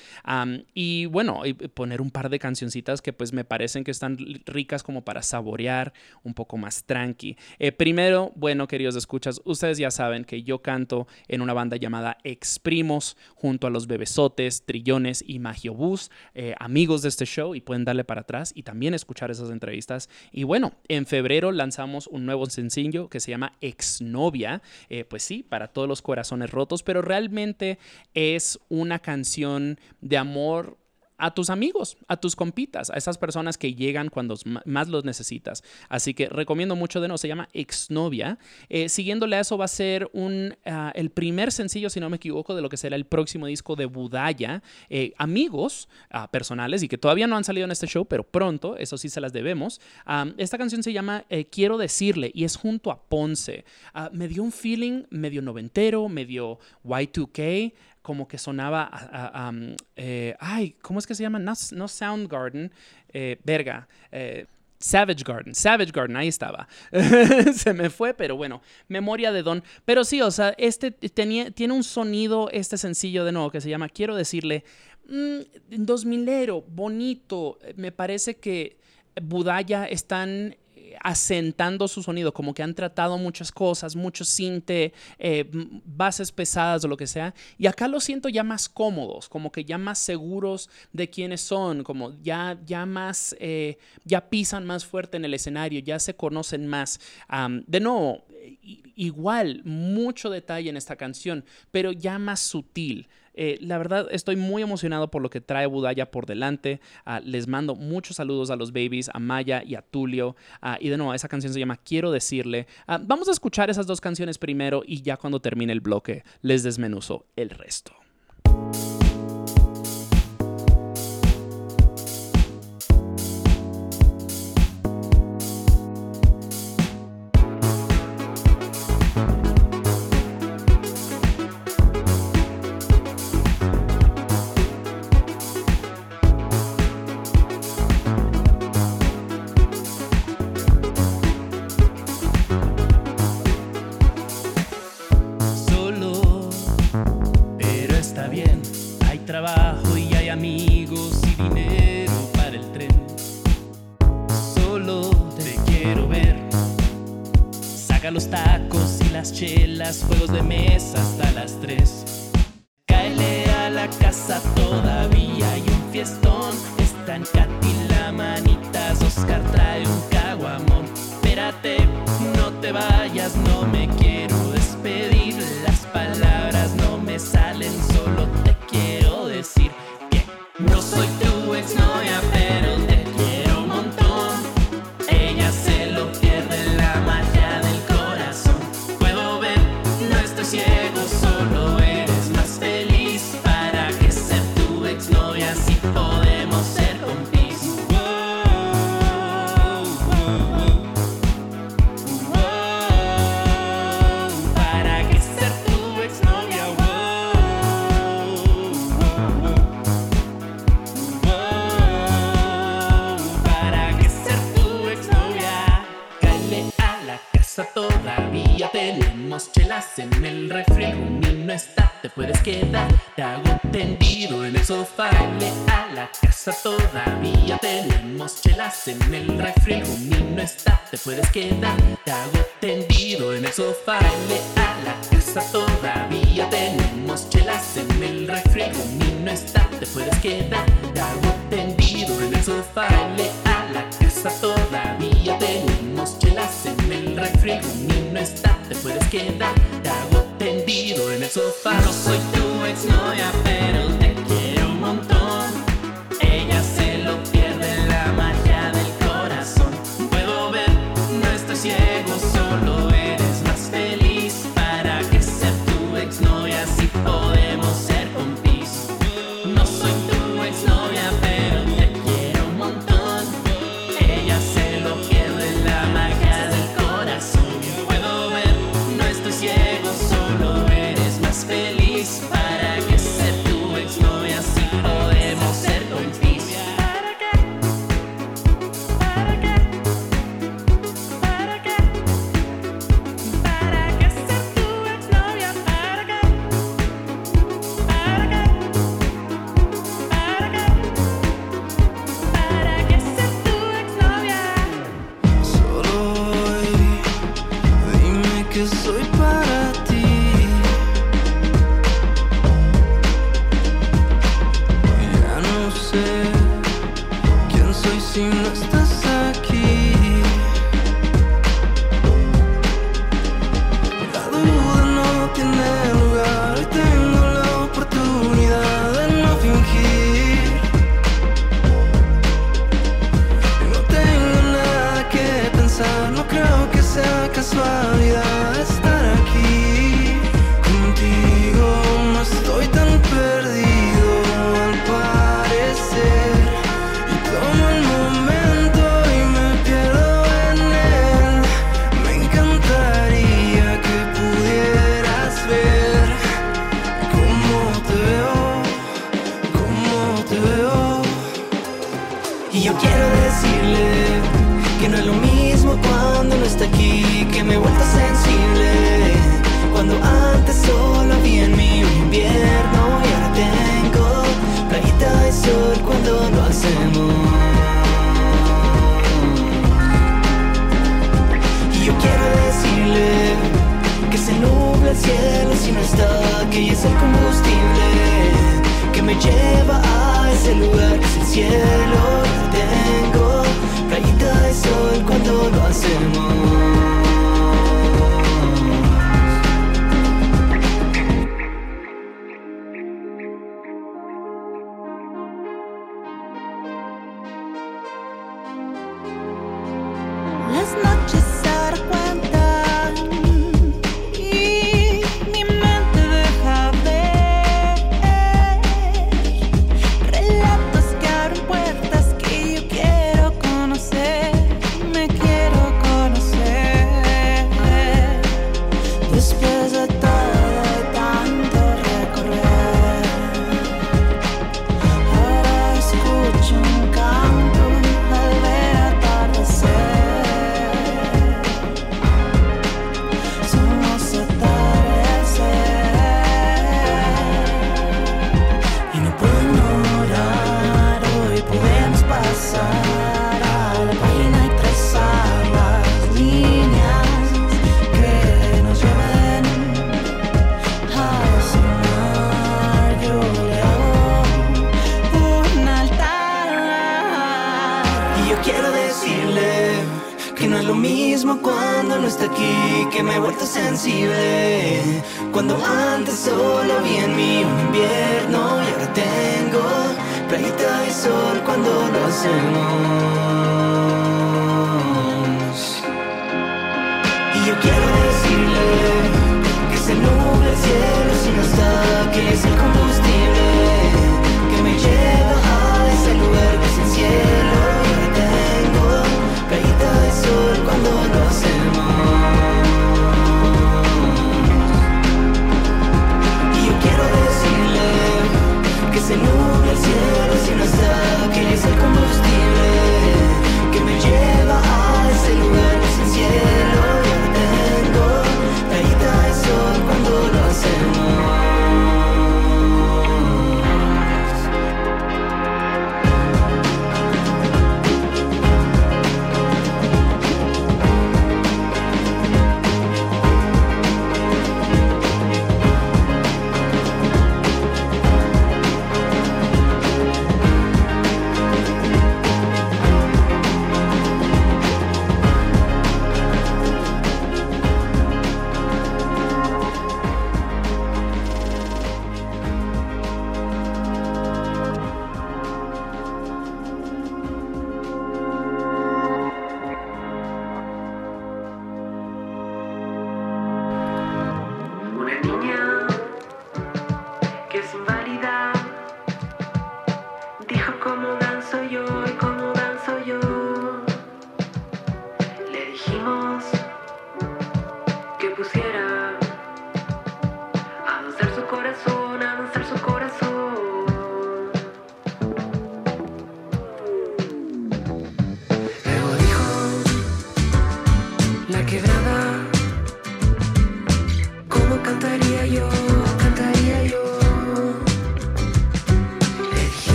y bueno, y poner un par de cancioncitas que pues me parecen que están ricas como para saborear, un poco más tranqui. Eh, primero, bueno, queridos escuchas, ustedes ya saben que yo canto en una banda llamada Exprimos junto a los Bebesotes, Trillones y Magiobús, amigos de este show y pueden darle para atrás y también escuchar esas entrevistas. Y bueno, en febrero lanzamos un nuevo sencillo que se llama Exnovia, eh, pues sí, para todos los corazones rotos, pero realmente es una canción de amor a tus amigos, a tus compitas, a esas personas que llegan cuando más los necesitas. Así que recomiendo mucho de nuevo, se llama Exnovia. Eh, siguiéndole a eso va a ser un, ah, el primer sencillo, si no me equivoco, de lo que será el próximo disco de Budaya. Eh, amigos ah, personales y que todavía no han salido en este show, pero pronto, eso sí se las debemos. Am, esta canción se llama eh, Quiero decirle y es junto a Ponce. Ah, me dio un feeling medio noventero, medio Y2K como que sonaba, a- am, eh, ay, ¿cómo es que se llama? No, no Soundgarden, eh, verga, eh, Savage Garden, Savage Garden, ahí estaba. Se me fue, pero bueno, memoria de Don. Pero sí, o sea, este tenía, tiene un sonido, este sencillo de nuevo, que se llama Quiero decirle, mm, 2000ero, bonito. Me parece que Budaya están asentando su sonido, como que han tratado muchas cosas, mucho cinte, eh, bases pesadas o lo que sea, y acá lo siento ya más cómodos, como que ya más seguros de quiénes son, como ya, ya más, eh, ya pisan más fuerte en el escenario, ya se conocen más. De nuevo, igual, mucho detalle en esta canción, pero ya más sutil. Eh, la verdad, estoy muy emocionado por lo que trae Budaya por delante. Ah, les mando muchos saludos a los babies, a Maya y a Tulio. Ah, y de nuevo, esa canción se llama Quiero decirle. Ah, vamos a escuchar esas dos canciones primero y ya cuando termine el bloque les desmenuzo el resto.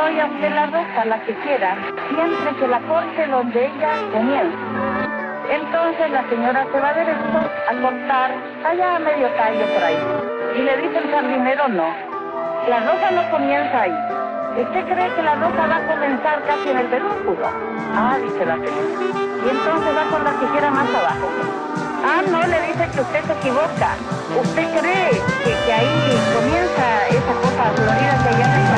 Doy a usted la rosa, la que quiera, siempre que la corte donde ella comienza. Entonces la señora se va derecho a cortar allá a medio tallo por ahí. Y le dice el jardinero, no, la rosa no comienza ahí. ¿Usted cree que la rosa va a comenzar casi en el pedúnculo? Ah, dice la señora. Y entonces va con la tijera más abajo. Ah, no, le dice que usted se equivoca. ¿Usted cree que, ahí comienza esa cosa florida que hay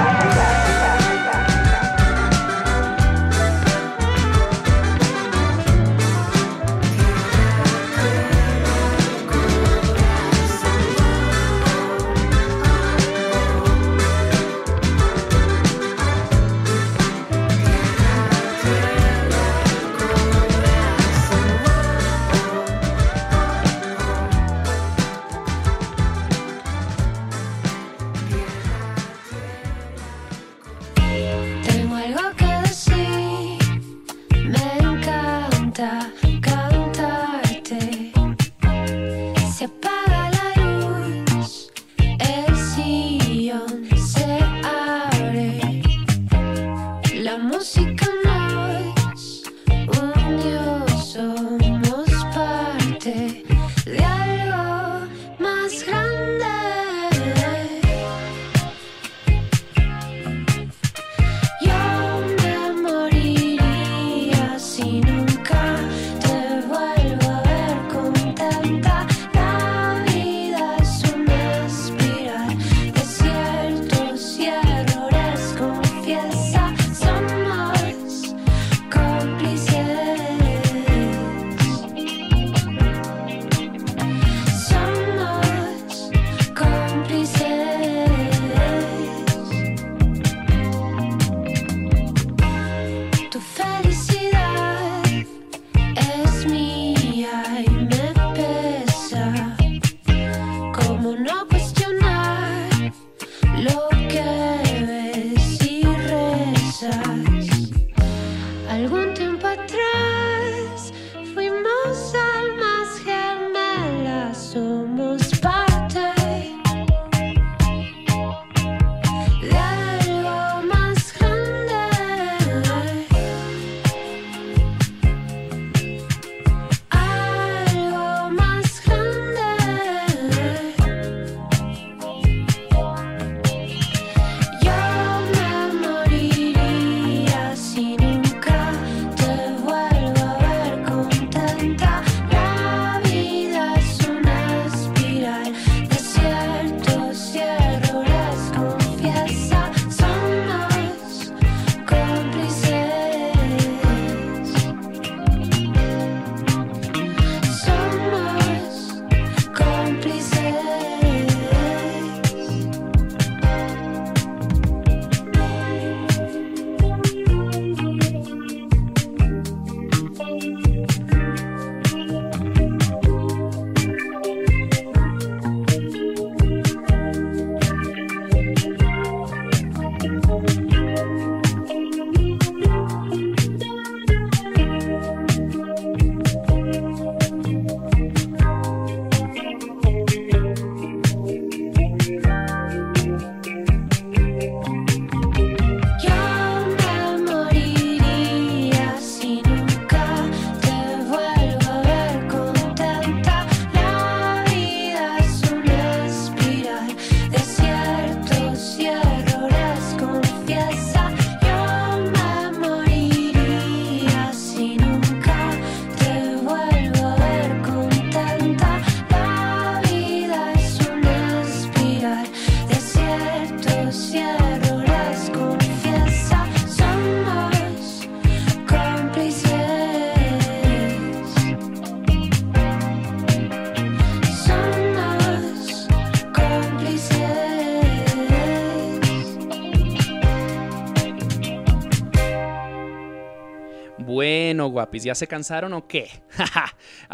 guapis, ¿ya se cansaron o qué?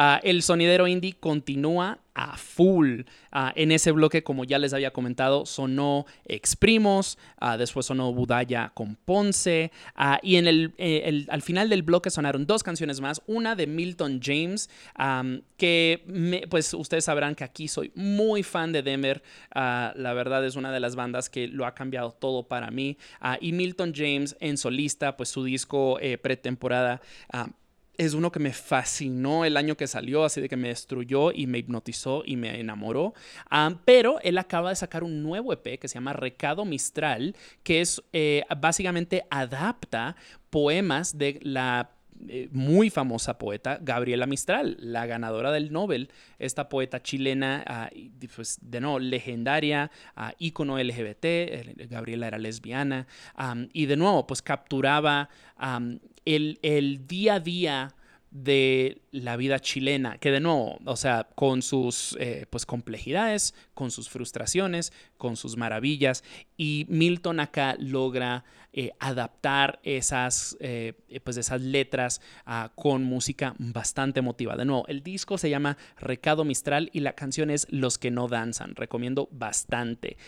Ah, el sonidero indie continúa a full. En ese bloque, como ya les había comentado, sonó Exprimos, ah, después sonó Budaya con Ponce, y en el, eh, el- al final del bloque sonaron dos canciones más, una de Milton James, am, que pues ustedes sabrán que aquí soy muy fan de Demer, la verdad es una de las bandas que lo ha cambiado todo para mí, y Milton James en solista, pues su disco eh, pretemporada. Es uno que me fascinó el año que salió, así de que me destruyó y me hipnotizó y me enamoró. Ah, pero él acaba de sacar un nuevo EP que se llama Recado Mistral, que es eh, básicamente adapta poemas de la eh, muy famosa poeta Gabriela Mistral, la ganadora del Nobel, esta poeta chilena, ah, pues, de nuevo, legendaria, ah, ícono LGBT, eh, Gabriela era lesbiana, y de nuevo, pues capturaba el, el día a día de la vida chilena, que de nuevo, o sea, con sus eh, pues complejidades, con sus frustraciones, con sus maravillas, y Milton acá logra eh, adaptar esas, eh, pues esas letras ah, con música bastante emotiva. De nuevo, el disco se llama Recado Mistral y la canción es Los que no danzan. Recomiendo bastante.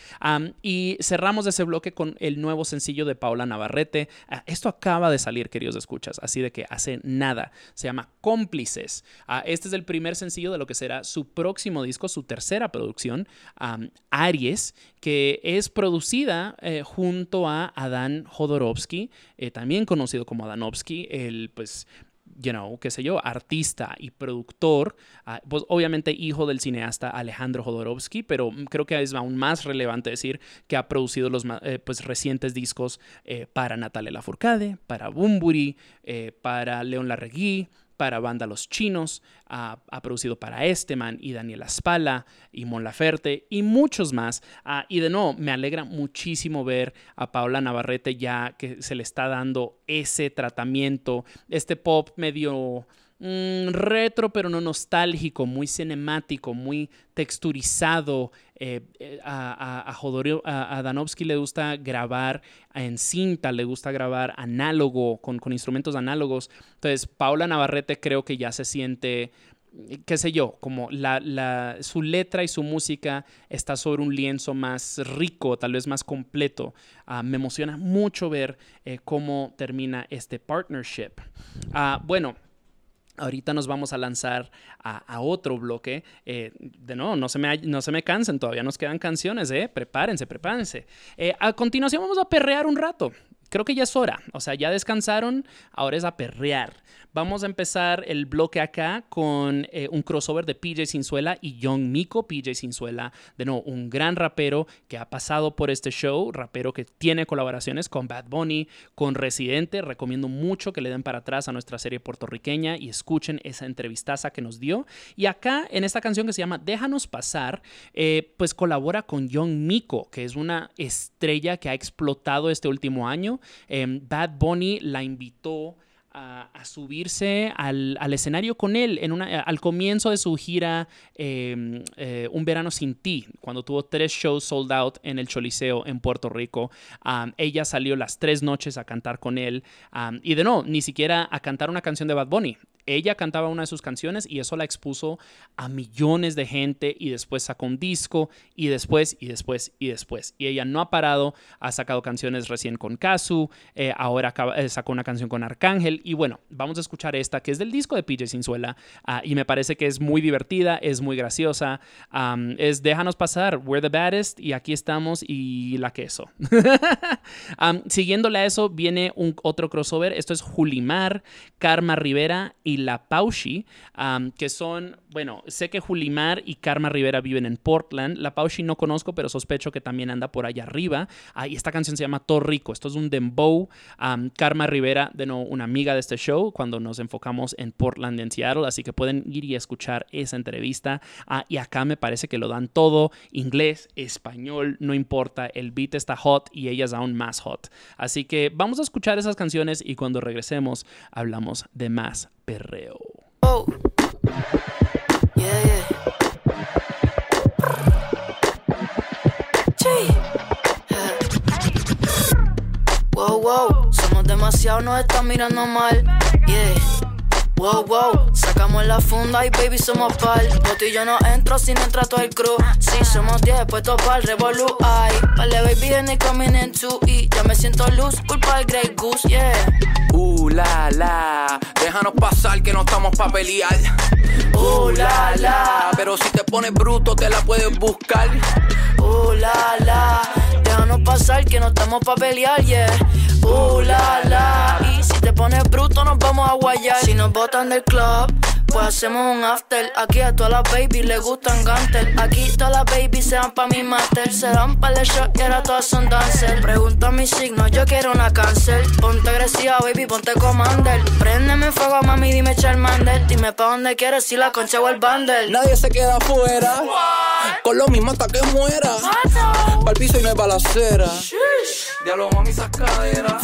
Y cerramos ese bloque con el nuevo sencillo de Paula Navarrete. Ah, esto acaba de salir, queridos escuchas, así de que hace nada. Se llama Cómplices. Ah, este es el primer sencillo de lo que será su próximo disco, su tercera producción, Aries, que es producida eh, junto a Adán Jodorowsky, eh, también conocido como Adanovsky, el pues you know, qué sé yo, artista y productor, ah, pues obviamente hijo del cineasta Alejandro Jodorowsky, pero creo que es aún más relevante decir que ha producido los eh, pues, recientes discos para Natalia Lafourcade, para Bumburi, para León Larregui, para Banda Los Chinos, ha, producido para Esteman y Daniela Spala y Mon Laferte y muchos más. Ah, y de nuevo, me alegra muchísimo ver a Paula Navarrete ya que se le está dando ese tratamiento, este pop medio mm, retro, pero no nostálgico, muy cinemático, muy texturizado. Eh, eh, a, a, a, Jodorowsky- a- Danovsky le gusta grabar en cinta, le gusta grabar análogo, con, con instrumentos análogos. Entonces, Paula Navarrete creo que ya se siente qué sé yo, como la, la- su letra y su música está sobre un lienzo más rico, tal vez más completo. Ah, me emociona mucho ver eh, cómo termina este partnership. Ah, bueno, Ahorita nos vamos a lanzar a, otro bloque. Eh, de nuevo, no se, me, no se me cansen, todavía nos quedan canciones, ¿eh? Prepárense, prepárense. Eh, a continuación vamos a perrear un rato. Creo que ya es hora. O sea, ya descansaron, ahora es a perrear. Vamos a empezar el bloque acá con eh, un crossover de PJ Sinzuela y Young Miko. PJ Sinzuela, de nuevo, un gran rapero que ha pasado por este show, rapero que tiene colaboraciones con Bad Bunny, con Residente. Recomiendo mucho que le den para atrás a nuestra serie puertorriqueña y escuchen esa entrevistaza que nos dio. Y acá, en esta canción que se llama Déjanos pasar, eh, pues colabora con Young Miko, que es una estrella que ha explotado este último año. Em, Bad Bunny la invitó a, subirse al, escenario con él en una, al comienzo de su gira eh, eh, Un verano sin ti, cuando tuvo tres shows sold out en el Choliseo en Puerto Rico. Ella salió las tres noches a cantar con él y de no, ni siquiera a cantar una canción de Bad Bunny. Ella cantaba una de sus canciones y eso la expuso a millones de gente y después sacó un disco y después y después y después. Y ella no ha parado, ha sacado canciones recién con Kazu, eh, ahora eh, sacó una canción con Arcángel y bueno, vamos a escuchar esta que es del disco de PJ Sinzuela ah, y me parece que es muy divertida, es muy graciosa, es Déjanos pasar, We're the baddest y aquí estamos y la queso. Am, siguiéndole a eso viene un otro crossover. Esto es Julimar, Karma Rivera y La Paushi, am, que son, bueno, sé que Julimar y Karma Rivera viven en Portland. La Paushi no conozco, pero sospecho que también anda por allá arriba. Ah, y esta canción se llama Todo Rico. Esto es un dembow. Karma Rivera, de nuevo, una amiga de este show cuando nos enfocamos en Portland y en Seattle. Así que pueden ir y escuchar esa entrevista. Ah, y acá me parece que lo dan todo: inglés, español, no importa. El beat está hot y ella es aún más hot. Así que vamos a escuchar esas canciones y cuando regresemos hablamos de más perreo. Oh. Wow, wow. Somos demasiado, nos están mirando mal. Yeah. Wow, wow, sacamos la funda y baby somos pal. Botillo no entro si no entra todo el crew. Si somos 10, puestos pa'l revolu. Ay, vale baby they coming in two y ya me siento luz, culpa del Grey Goose, yeah. Uh, la, la, déjanos pasar que no estamos pa' pelear. Uh, la, la, Pero si te pones bruto te la puedes buscar. uh, la, la. Déjanos pasar que no estamos pa' pelear, yeah. Uh, la, la. Y si te pones bruto nos vamos a guayar. Si nos botan del club, pues hacemos un after. Aquí a todas las baby les gustan gantel. Aquí todas las baby se dan pa' mi master. Se dan pa' el shot y ahora todas son dancer. Pregunta mi signo, yo quiero una cáncer. Ponte agresiva, baby, ponte commander. Préndeme fuego, mami, dime Charmander. Dime pa' dónde quieres, si la concha o el bundle. Nadie se queda afuera. Con lo mismo hasta que muera. Pa'l piso y no es balacera. Diablo, mami, esas caderas.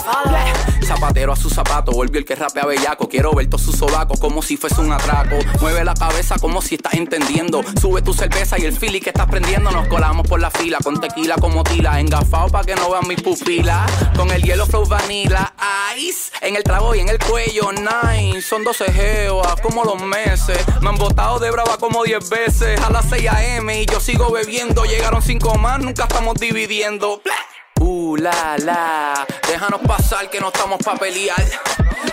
Zapatero a su zapato, volvió el que rapea bellaco. Quiero ver todos sus sobacos como si fuese un atraco. Mueve la cabeza como si estás entendiendo. Sube tu cerveza y el fili que estás prendiendo. Nos colamos por la fila con tequila como tila. Engafado pa' que no vean mis pupilas. Con el hielo flow vanilla ice. En el trago y en el cuello, nice. Son 12 geoas como los meses. Me han botado de brava como 10 veces. A las 6 a.m. y yo sigo bebiendo. Llegaron 5 más, nunca estamos dividiendo. Uh, la, la, déjanos pasar que no estamos pa' pelear.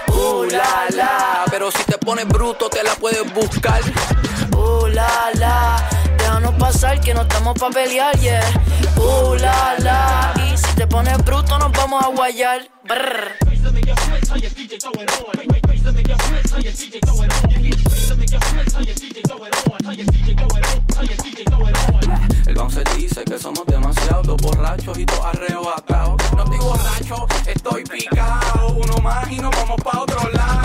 Uh, la, la, pero si te pones bruto te la puedes buscar. Uh, la, la. Déjanos pasar que no estamos pa' pelear, yeah. Uh, la, la. Y si te pones bruto nos vamos a guayar. Brr. El bouncer dice que somos demasiado borrachos y todos arrebatados. No estoy borracho, estoy picado. Uno más y nos vamos pa' otro lado.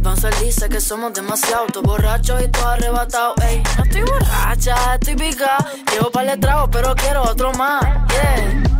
El bouncer dice que somos demasiado todos borrachos y todos arrebatados. Ey, no estoy borracha, estoy pica. Llevo par de tragos, pero quiero otro más. Yeah.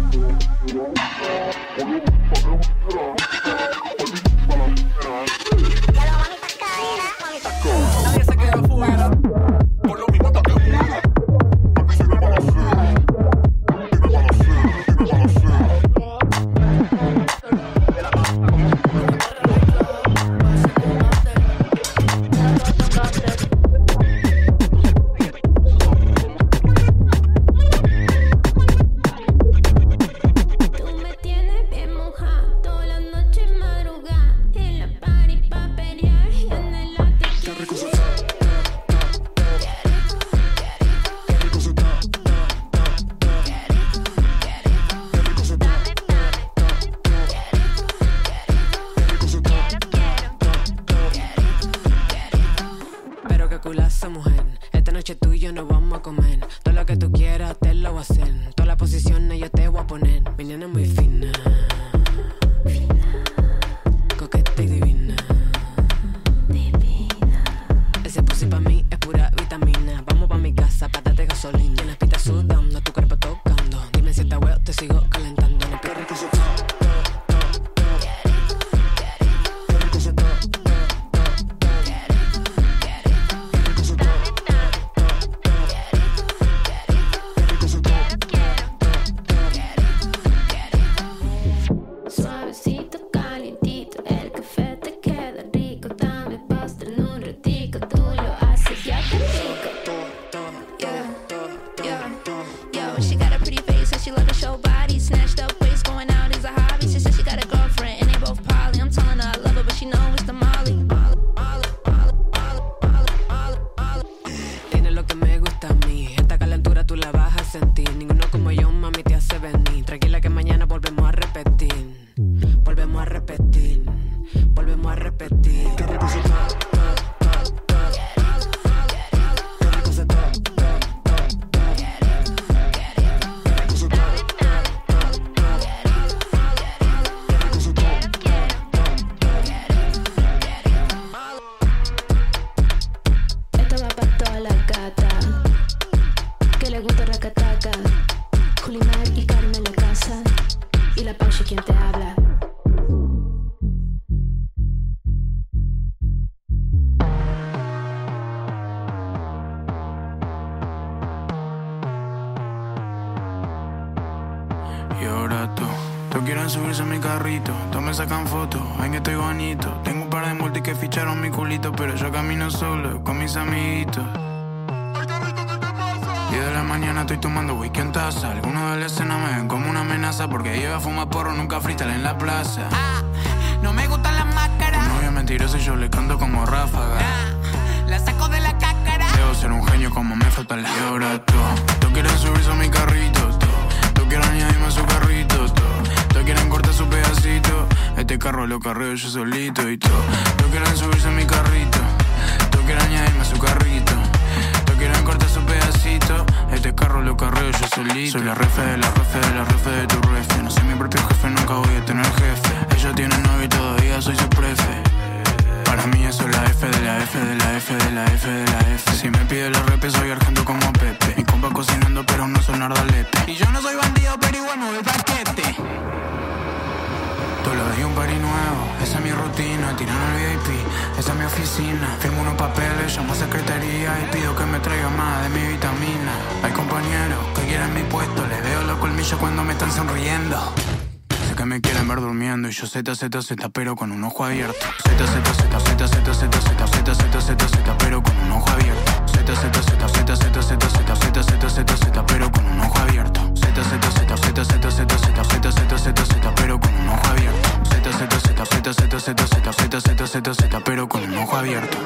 Z, Z, pero con un ojo abierto. Z, Z, Z, Z, Z, Z, Z, Z, Z, Z, Z, pero con un ojo abierto. Z, Z, Z, Z, Z, Z, Z, Z, Z, Z, Z, pero con un ojo abierto. Z, Z, Z, Z, Z, Z, Z, Z, Z, Z, Z, pero con un ojo abierto. Z, Z, Z, Z, Z, Z, Z, Z, Z, Z, Z, pero con un ojo abierto.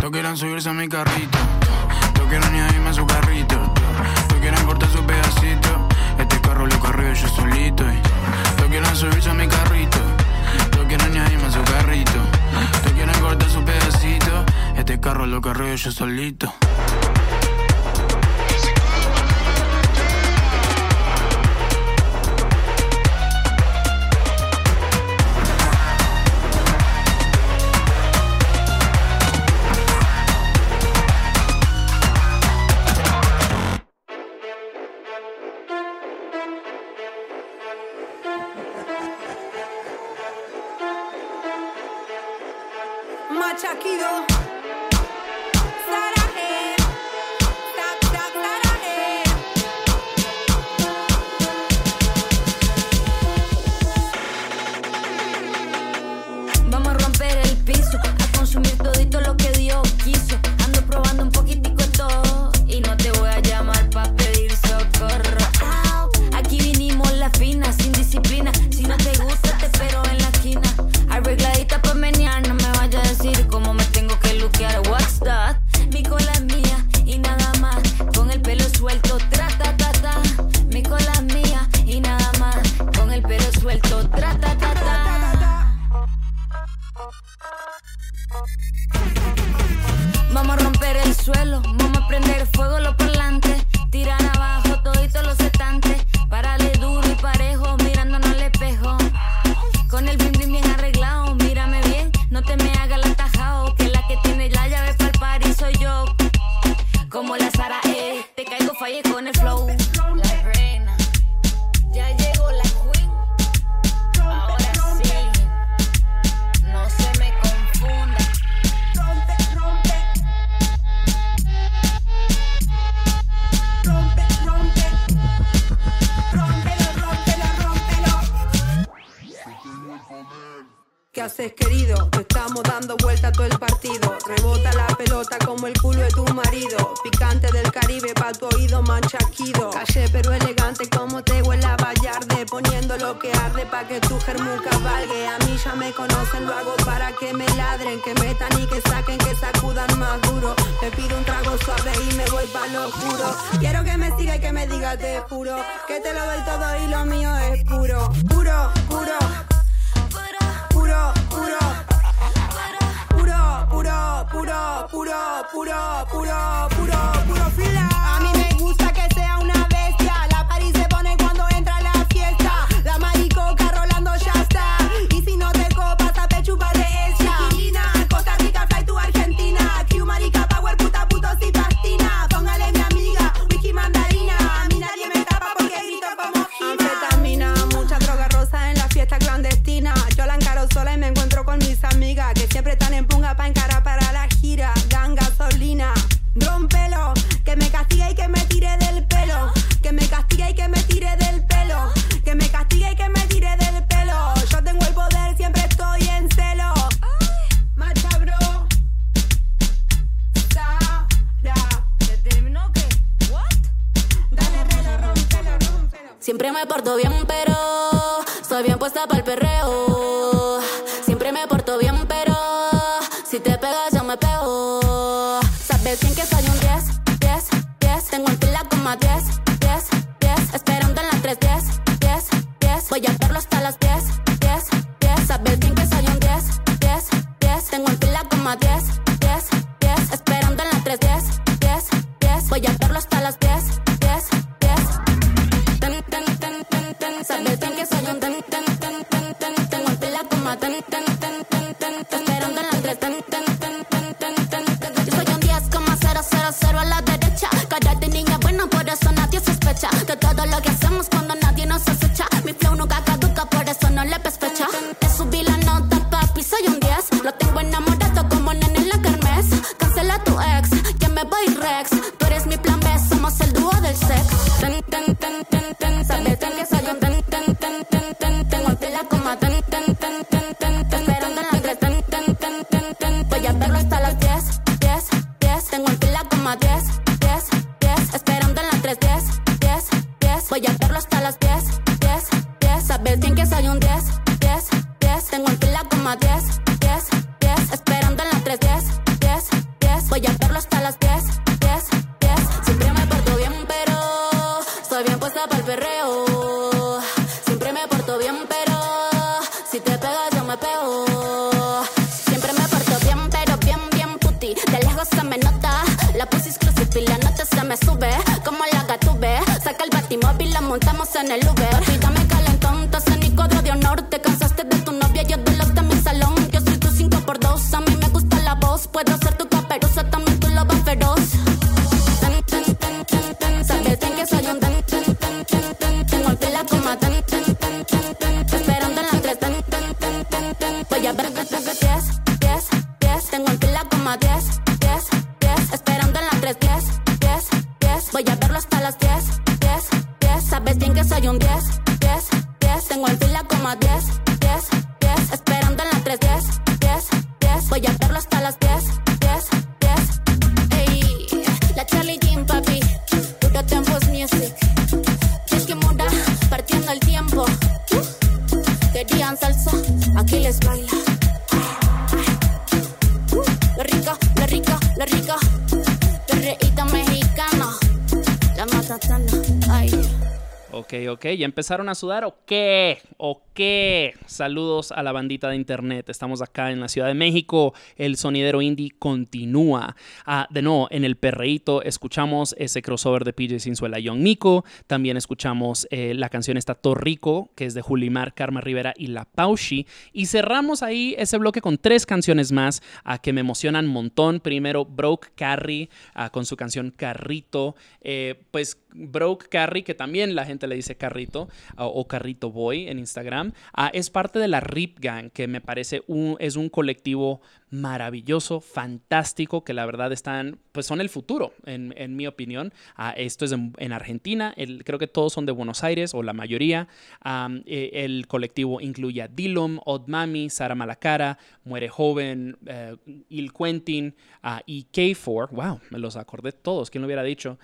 No quieran subirse a mi carrito yo solito. lo del todo y lo mío es puro, puro, puro. Puro, puro. Puro, puro, puro, puro, puro, puro, puro, puro, puro, puro, Ok, ¿ya empezaron a sudar o qué? ¿O qué? Saludos a la bandita de internet. Estamos acá en la Ciudad de México. El sonidero indie continúa. Ah, de nuevo, en el perreíto escuchamos ese crossover de PJ Sinzuela y Young Miko. También escuchamos eh, la canción está Torrico, que es de Julimar, Karma Rivera y La Paushi. Y cerramos ahí ese bloque con tres canciones más ah, que me emocionan un montón. Primero, Broke Carrie ah, con su canción Carrito. Eh, pues Broke Carrie, que también la gente le dice Carrito ah, o Carrito Boy en Instagram, es parte de la Rip Gang, que me parece un, es un colectivo maravilloso, fantástico, que la verdad están, pues son el futuro, en, mi opinión. Ah, esto es en, en Argentina, creo que todos son de Buenos Aires, o la mayoría. Eh, el colectivo incluye a Dilom, Odd Mami, Sara Malacara, Muere Joven, eh, Il Quentin ah, y K4. Wow, me los acordé todos, ¿quién lo hubiera dicho?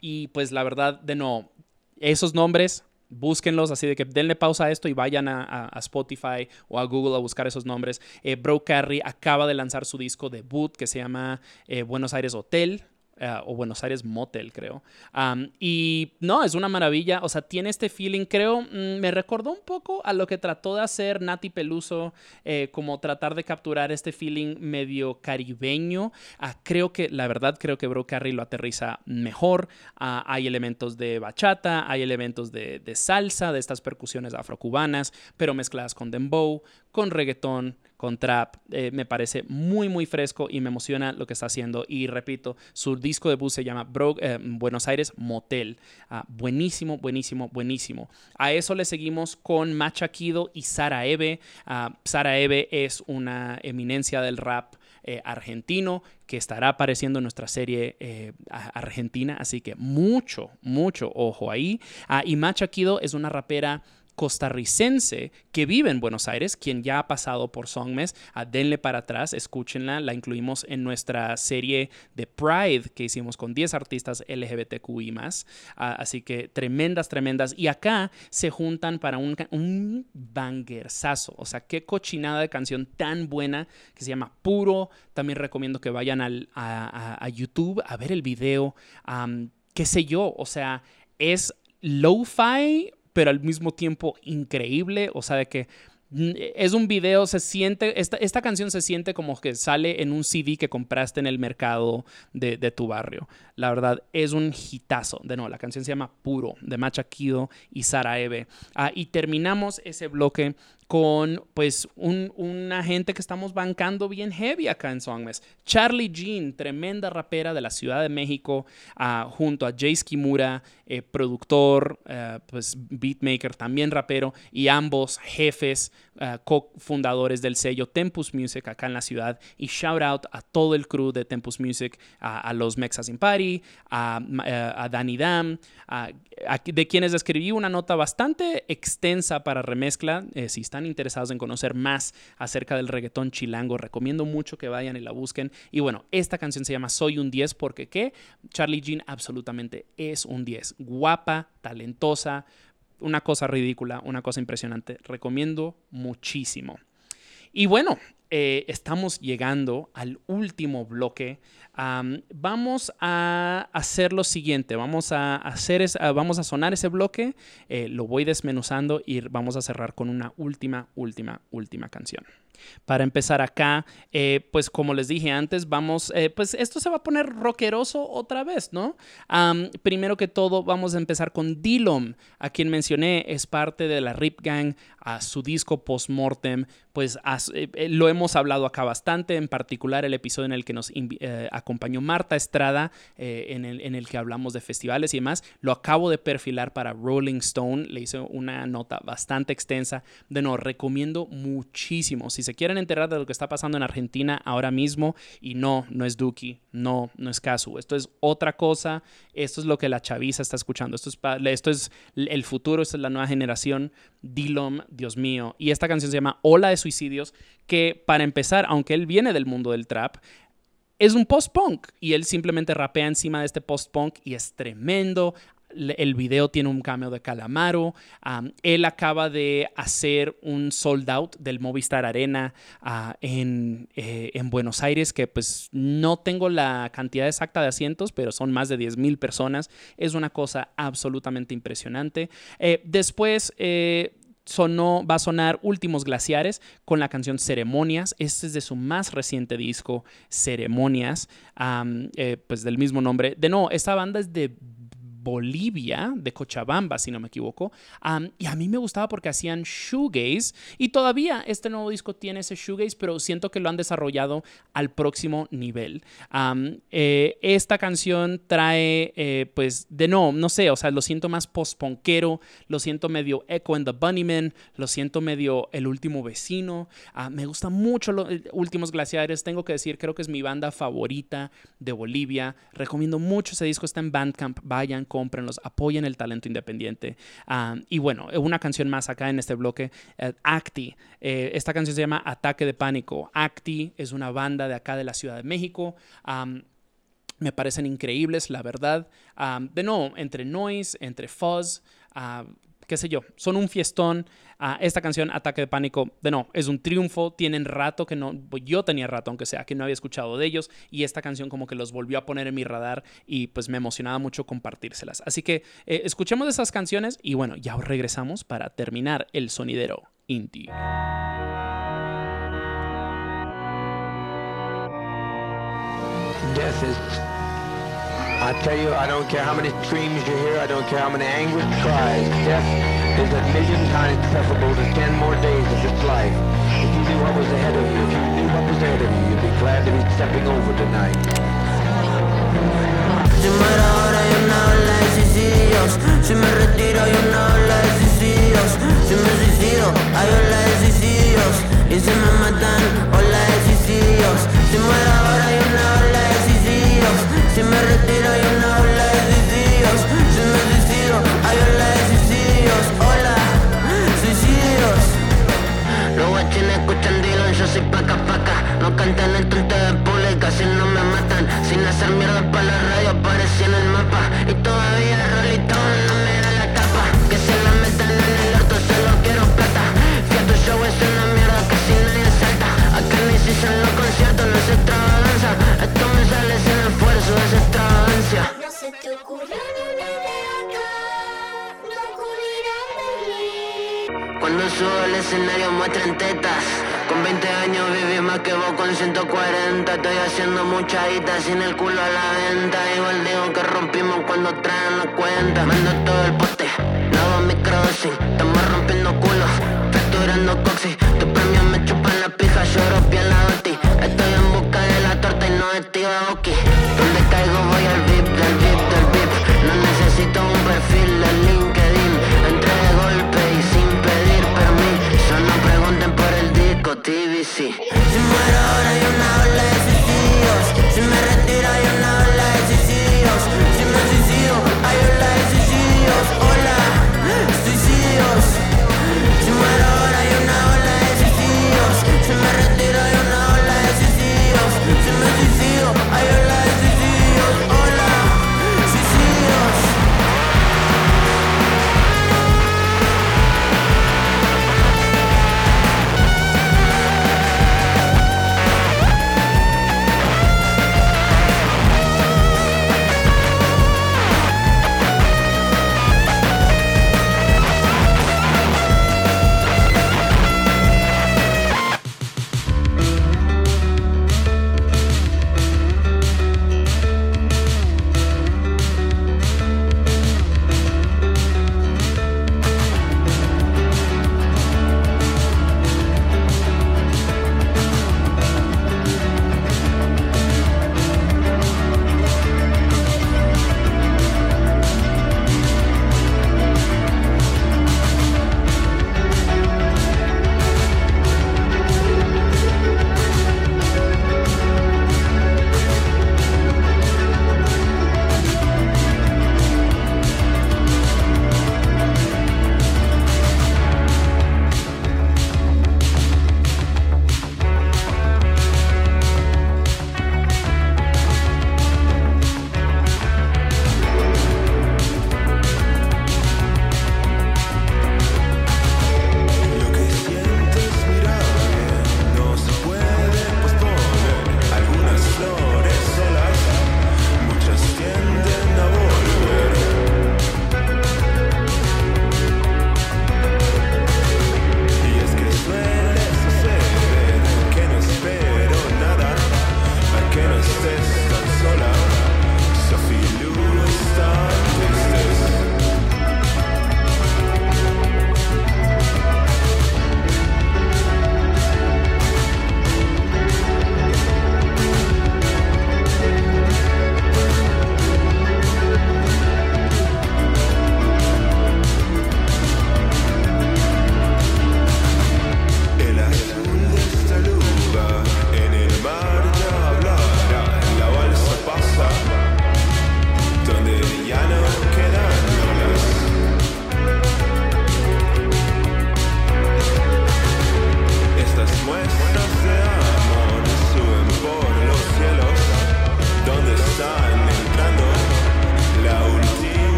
Y pues la verdad, de no, esos nombres búsquenlos, así de que denle pausa a esto y vayan a, a- Spotify o a Google a buscar esos nombres. Eh, Bro Carrie acaba de lanzar su disco debut que se llama eh, Buenos Aires Hotel. Eh, o Buenos Aires Motel, creo. Y no, es una maravilla. O sea, tiene este feeling, creo, mm, me recordó un poco a lo que trató de hacer Nati Peluso, eh, como tratar de capturar este feeling medio caribeño. Ah, creo que, la verdad, creo que Bro Carrie lo aterriza mejor. Ah, hay elementos de bachata, hay elementos de, de salsa, de estas percusiones afrocubanas, pero mezcladas con dembow, con reggaetón, con trap. Eh, me parece muy, muy fresco y me emociona lo que está haciendo. Y repito, su disco debut se llama eh, Buenos Aires Motel. Ah, buenísimo, buenísimo, buenísimo. A eso le seguimos con Machaquido y Sara Eve. Ah, Sara Eve es una eminencia del rap eh, argentino que estará apareciendo en nuestra serie argentina, así que mucho, mucho ojo ahí. Ah, y Machaquido es una rapera costarricense que vive en Buenos Aires, quien ya ha pasado por Songmes. Ah, denle para atrás, escúchenla. La incluimos en nuestra serie de Pride que hicimos con 10 artistas LGBTQI. Ah, así que tremendas, tremendas. Y acá se juntan para un, un bangersazo. O sea, qué cochinada de canción tan buena que se llama Puro. También recomiendo que vayan al- a, a- a YouTube a ver el video. Qué sé yo, o sea, es lo-fi, pero al mismo tiempo increíble. O sea, de que mm, es un video, se siente, esta, esta canción se siente como que sale en un CD que compraste en el mercado de, de tu barrio. La verdad, es un hitazo. De nuevo, la canción se llama Puro, de Macha Kido y Sara Eve. Ah, y terminamos ese bloque con pues un, una gente que estamos bancando bien heavy acá en Songmes. Charlie Jean, tremenda rapera de la Ciudad de México, ah, junto a Jace Kimura, eh, productor, eh, pues beatmaker, también rapero, y ambos jefes, ah, cofundadores del sello Tempus Music acá en la ciudad. Y shout out a todo el crew de Tempus Music, a, a los Mexas in Party, a, eh, a Danny Dam, a- de quienes escribí una nota bastante extensa para remezcla. Eh, si están interesados en conocer más acerca del reggaetón chilango, recomiendo mucho que vayan y la busquen. Y bueno, esta canción se llama Soy un 10 porque ¿qué? Charlie Jean absolutamente es un 10. Guapa, talentosa, una cosa ridícula, una cosa impresionante. Recomiendo muchísimo. Y bueno, eh, estamos llegando al último bloque. Am, vamos a hacer lo siguiente. Vamos a hacer es- vamos a sonar ese bloque. eh, lo voy desmenuzando y vamos a cerrar con una última, última, última canción. Para empezar acá, eh, pues como les dije antes, vamos, eh, pues esto se va a poner rockeroso otra vez, ¿no? Primero que todo, vamos a empezar con Dillom, a quien mencioné, es parte de la Rip Gang, a su disco Postmortem, pues eh, lo hemos hablado acá bastante, en particular el episodio en el que nos acompañó Marta Estrada, en, el, en el que hablamos de festivales y demás, lo acabo de perfilar para Rolling Stone, le hice una nota bastante extensa, de no, recomiendo muchísimo, si se quieren enterar de lo que está pasando en Argentina ahora mismo, y no, no es Duki, no, no es Casu, esto es otra cosa, esto es lo que la chaviza está escuchando, esto es, esto es el futuro, esto es la nueva generación, Dillom, Dios mío, y esta canción se llama Ola de Suicidios, que para empezar, aunque él viene del mundo del trap, es un post-punk y él simplemente rapea encima de este post-punk y es tremendo. El video tiene un cameo de Calamaro. Am, él acaba de hacer un sold out del Movistar Arena ah, en, eh, en Buenos Aires, que pues no tengo la cantidad exacta de asientos, pero son más de 10 mil personas. Es una cosa absolutamente impresionante. Eh, después... eh, sonó, va a sonar Últimos Glaciares con la canción Ceremonias. Este es de su más reciente disco, Ceremonias, pues del mismo nombre. De no, esta banda es de Bolivia, de Cochabamba, si no me equivoco. Y a mí me gustaba porque hacían shoegaze. Y todavía este nuevo disco tiene ese shoegaze, pero siento que lo han desarrollado al próximo nivel. Eh, esta canción trae, eh, pues, de no, no sé, o sea, lo siento más post-punkero, lo siento medio Echo and the Bunnymen, lo siento medio El Último Vecino. Ah, me gusta mucho los Últimos Glaciares, tengo que decir, creo que es mi banda favorita de Bolivia. Recomiendo mucho ese disco, está en Bandcamp, vayan, cómprenlos, apoyen el talento independiente. Ah, y bueno, una canción más acá en este bloque, eh, Acti. Eh, esta canción se llama Ataque de Pánico. Acti es una banda de acá de la Ciudad de México. Me parecen increíbles, la verdad. De nuevo, entre noise, entre fuzz, ah, qué sé yo, son un fiestón. Ah, esta canción, Ataque de Pánico, de no, es un triunfo. Tienen rato que no, yo tenía rato, aunque sea que no había escuchado de ellos. Y esta canción como que los volvió a poner en mi radar y pues me emocionaba mucho compartírselas. Así que eh, escuchemos esas canciones y bueno, ya regresamos para terminar el sonidero indie. I tell you, I don't care how many screams you hear, I don't care how many anguished cries. Death is a million times preferable to ten more days of this life. If you knew what was ahead of you, if you knew what was ahead of you, you'd be glad to be stepping over tonight. Si muero ahora hay una ola de suicidios Si me retiro hay una ola de suicidios Si me suicido hay ola de suicidios Y si me matan, ola de suicidios Si muero ahora ola de suicidios mentira y una ola de suicidios Si me suicido, hay ola de suicidios Hola, suicidios. Los guachines escuchan Dylan, yo soy paca paca. No cantan el tonto de pública si no me matan. Sin hacer mierda para la Cuando subo al escenario muestren tetas. Con 20 años viví más que vos con 140. Estoy haciendo mucha guita sin el culo a la venta. Igual digo que rompimos cuando traen la cuenta. Mando todo el poste, no hago microdosing. Estamos rompiendo culos, fracturando coxis. Tus premios me chupan la pija, lloro piel la doti. Sí.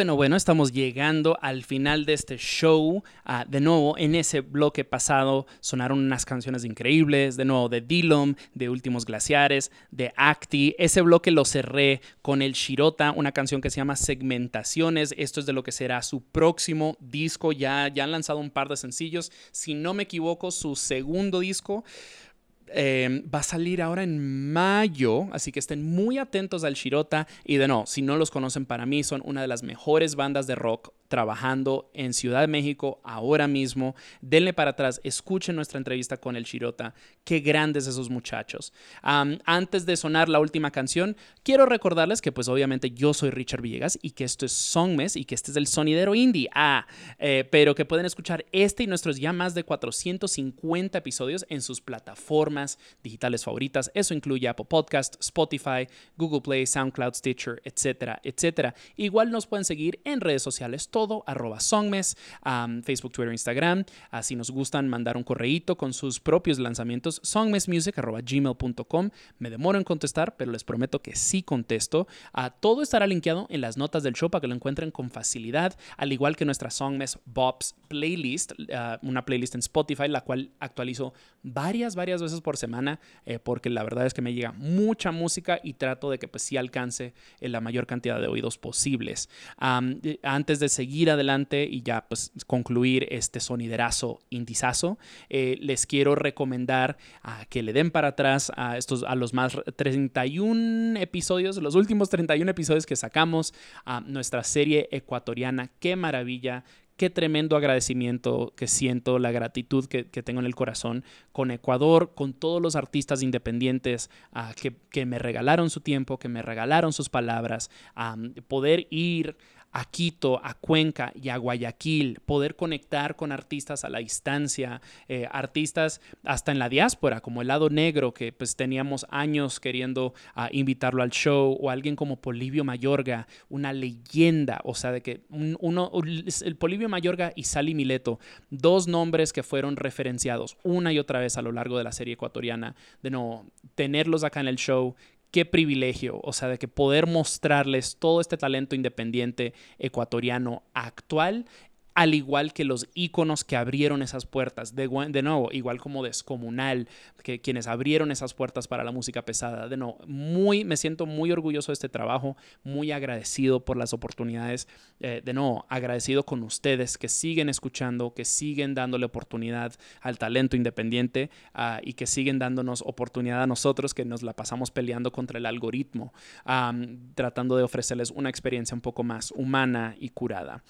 Bueno, bueno, estamos llegando al final de este show. Ah, de nuevo, en ese bloque pasado sonaron unas canciones increíbles. De nuevo, de Dillom, de Últimos Glaciares, de Acti. Ese bloque lo cerré con el Shirota, una canción que se llama Segmentaciones. Esto es de lo que será su próximo disco. Ya, ya han lanzado un par de sencillos. Si no me equivoco, su segundo disco. Eh, va a salir ahora en mayo, así que estén muy atentos al Shirota. Y de no, si no los conocen, para mí son una de las mejores bandas de rock trabajando en Ciudad de México ahora mismo. Denle para atrás, escuchen nuestra entrevista con el Shirota. Qué grandes esos muchachos. Antes de sonar la última canción, quiero recordarles que pues obviamente yo soy Richard Villegas y que esto es Songmes y que este es el sonidero indie. Ah, eh, pero que pueden escuchar este y nuestros ya más de 450 episodios en sus plataformas digitales favoritas. Eso incluye Apple Podcast, Spotify, Google Play, SoundCloud, Stitcher, etcétera, etcétera. Igual nos pueden seguir en redes sociales, todo arroba Songmes, Facebook, Twitter, Instagram. Así nos gustan mandar un correíto con sus propios lanzamientos, songmesmusic arroba gmail.com. Me demoro en contestar, pero les prometo que sí contesto. Ah, todo estará linkeado en las notas del show para que lo encuentren con facilidad, al igual que nuestra Songmes Bobs playlist, ah, una playlist en Spotify, la cual actualizo varias, varias veces por semana, eh, porque la verdad es que me llega mucha música y trato de que pues sí alcance la mayor cantidad de oídos posibles. Eh, antes de seguir adelante y ya pues concluir este soniderazo indizazo, eh, les quiero recomendar que le den para atrás a estos a los más 31 episodios, los últimos 31 episodios que sacamos a nuestra serie ecuatoriana. Qué maravilla, qué tremendo agradecimiento que siento, la gratitud que, tengo en el corazón con Ecuador, con todos los artistas independientes ah, que, me regalaron su tiempo, que me regalaron sus palabras, ah, poder ir a Quito, a Cuenca y a Guayaquil, poder conectar con artistas a la distancia, eh, artistas hasta en la diáspora, como el lado negro, que pues teníamos años queriendo ah, invitarlo al show, o alguien como Polivio Mayorga, una leyenda, o sea, de que un- uno, el Polivio Mayorga y Sally Mileto, dos nombres que fueron referenciados una y otra vez a lo largo de la serie ecuatoriana, de no tenerlos acá en el show, qué privilegio, o sea, de que poder mostrarles todo este talento independiente ecuatoriano actual, al igual que los íconos que abrieron esas puertas, de, nuevo, igual como Descomunal, que quienes abrieron esas puertas para la música pesada, de nuevo, muy, me siento muy orgulloso de este trabajo, muy agradecido por las oportunidades, eh, de nuevo, agradecido con ustedes que siguen escuchando, que siguen dándole oportunidad al talento independiente ah, y que siguen dándonos oportunidad a nosotros que nos la pasamos peleando contra el algoritmo, tratando de ofrecerles una experiencia un poco más humana y curada.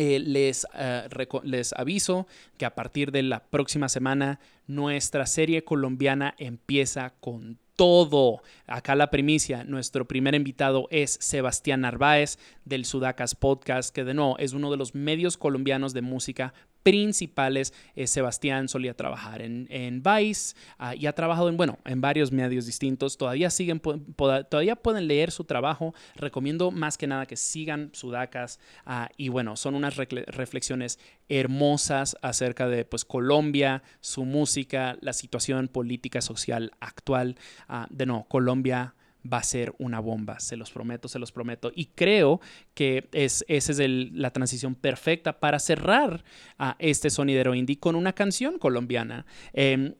Eh, les, eh, les aviso que a partir de la próxima semana nuestra serie colombiana empieza con todo. Acá la primicia, nuestro primer invitado es Sebastián Narváez del Sudacas Podcast, que de nuevo es uno de los medios colombianos de música principales. Eh, Sebastián solía trabajar en, en Vice ah, y ha trabajado en, bueno, en varios medios distintos. Todavía siguen, todavía pueden leer su trabajo. Recomiendo más que nada que sigan Sudacas. ah, y bueno, son unas reflexiones hermosas acerca de pues Colombia, su música, la situación política social actual. Ah, de no, Colombia va a ser una bomba, se los prometo, se los prometo. Y creo que es, esa es la transición perfecta para cerrar a este sonidero indie con una canción colombiana. Em,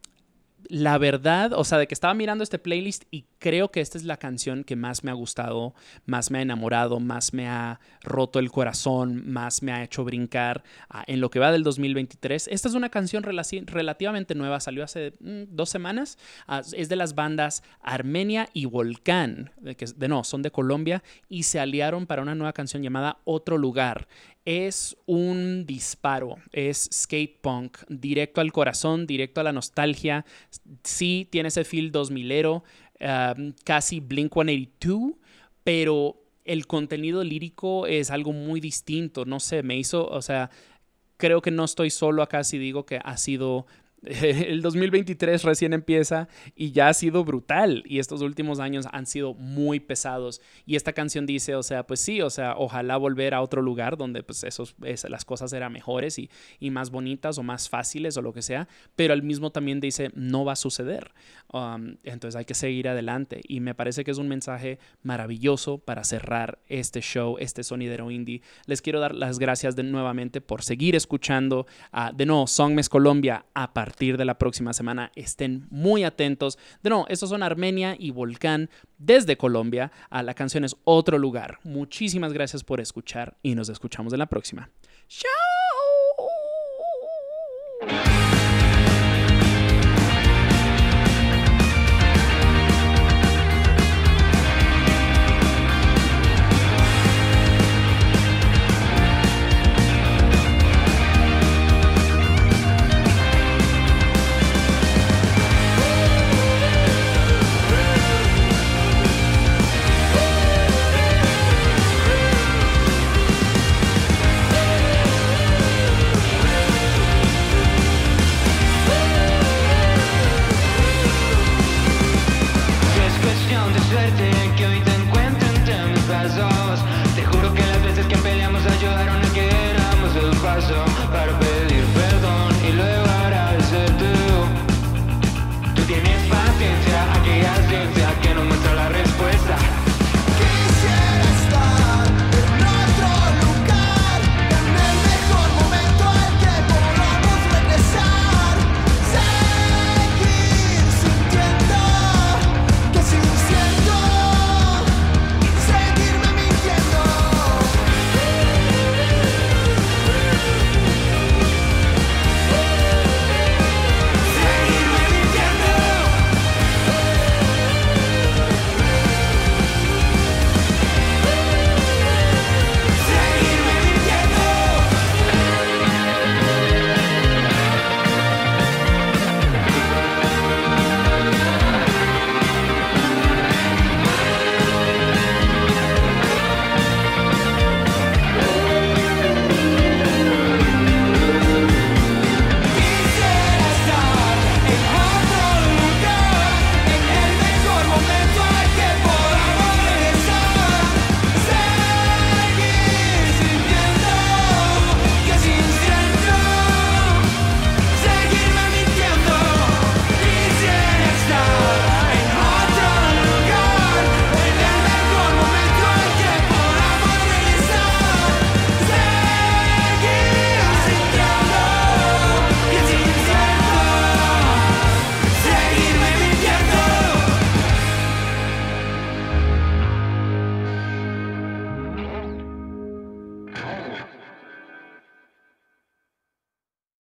la verdad, o sea, de que estaba mirando este playlist y creo que esta es la canción que más me ha gustado, más me ha enamorado, más me ha roto el corazón, más me ha hecho brincar ah, en lo que va del 2023. Esta es una canción relativamente nueva, salió hace mm, dos semanas. Ah, es de las bandas Armenia y Volcán, de, que, de no, son de Colombia y se aliaron para una nueva canción llamada Otro Lugar es un disparo, es skate punk, directo al corazón, directo a la nostalgia. Sí, tiene ese feel 2000ero, um, casi Blink 182, pero el contenido lírico es algo muy distinto. No sé, me hizo, o sea, creo que no estoy solo acá si digo que ha sido el 2023 recién empieza y ya ha sido brutal y estos últimos años han sido muy pesados y esta canción dice, o sea, pues sí, o sea, ojalá volver a otro lugar donde pues esos, es- las cosas eran mejores y, y más bonitas o más fáciles o lo que sea, pero al mismo también dice, no va a suceder. Um, entonces hay que seguir adelante y me parece que es un mensaje maravilloso para cerrar este show, este sonidero indie. Les quiero dar las gracias de nuevamente por seguir escuchando a de nuevo Songmes Colombia a partir de la próxima semana. Estén muy atentos. De nuevo, estos son Armenia y Volcán desde Colombia. A la canción es Otro Lugar. Muchísimas gracias por escuchar y nos escuchamos en la próxima. ¡Chao!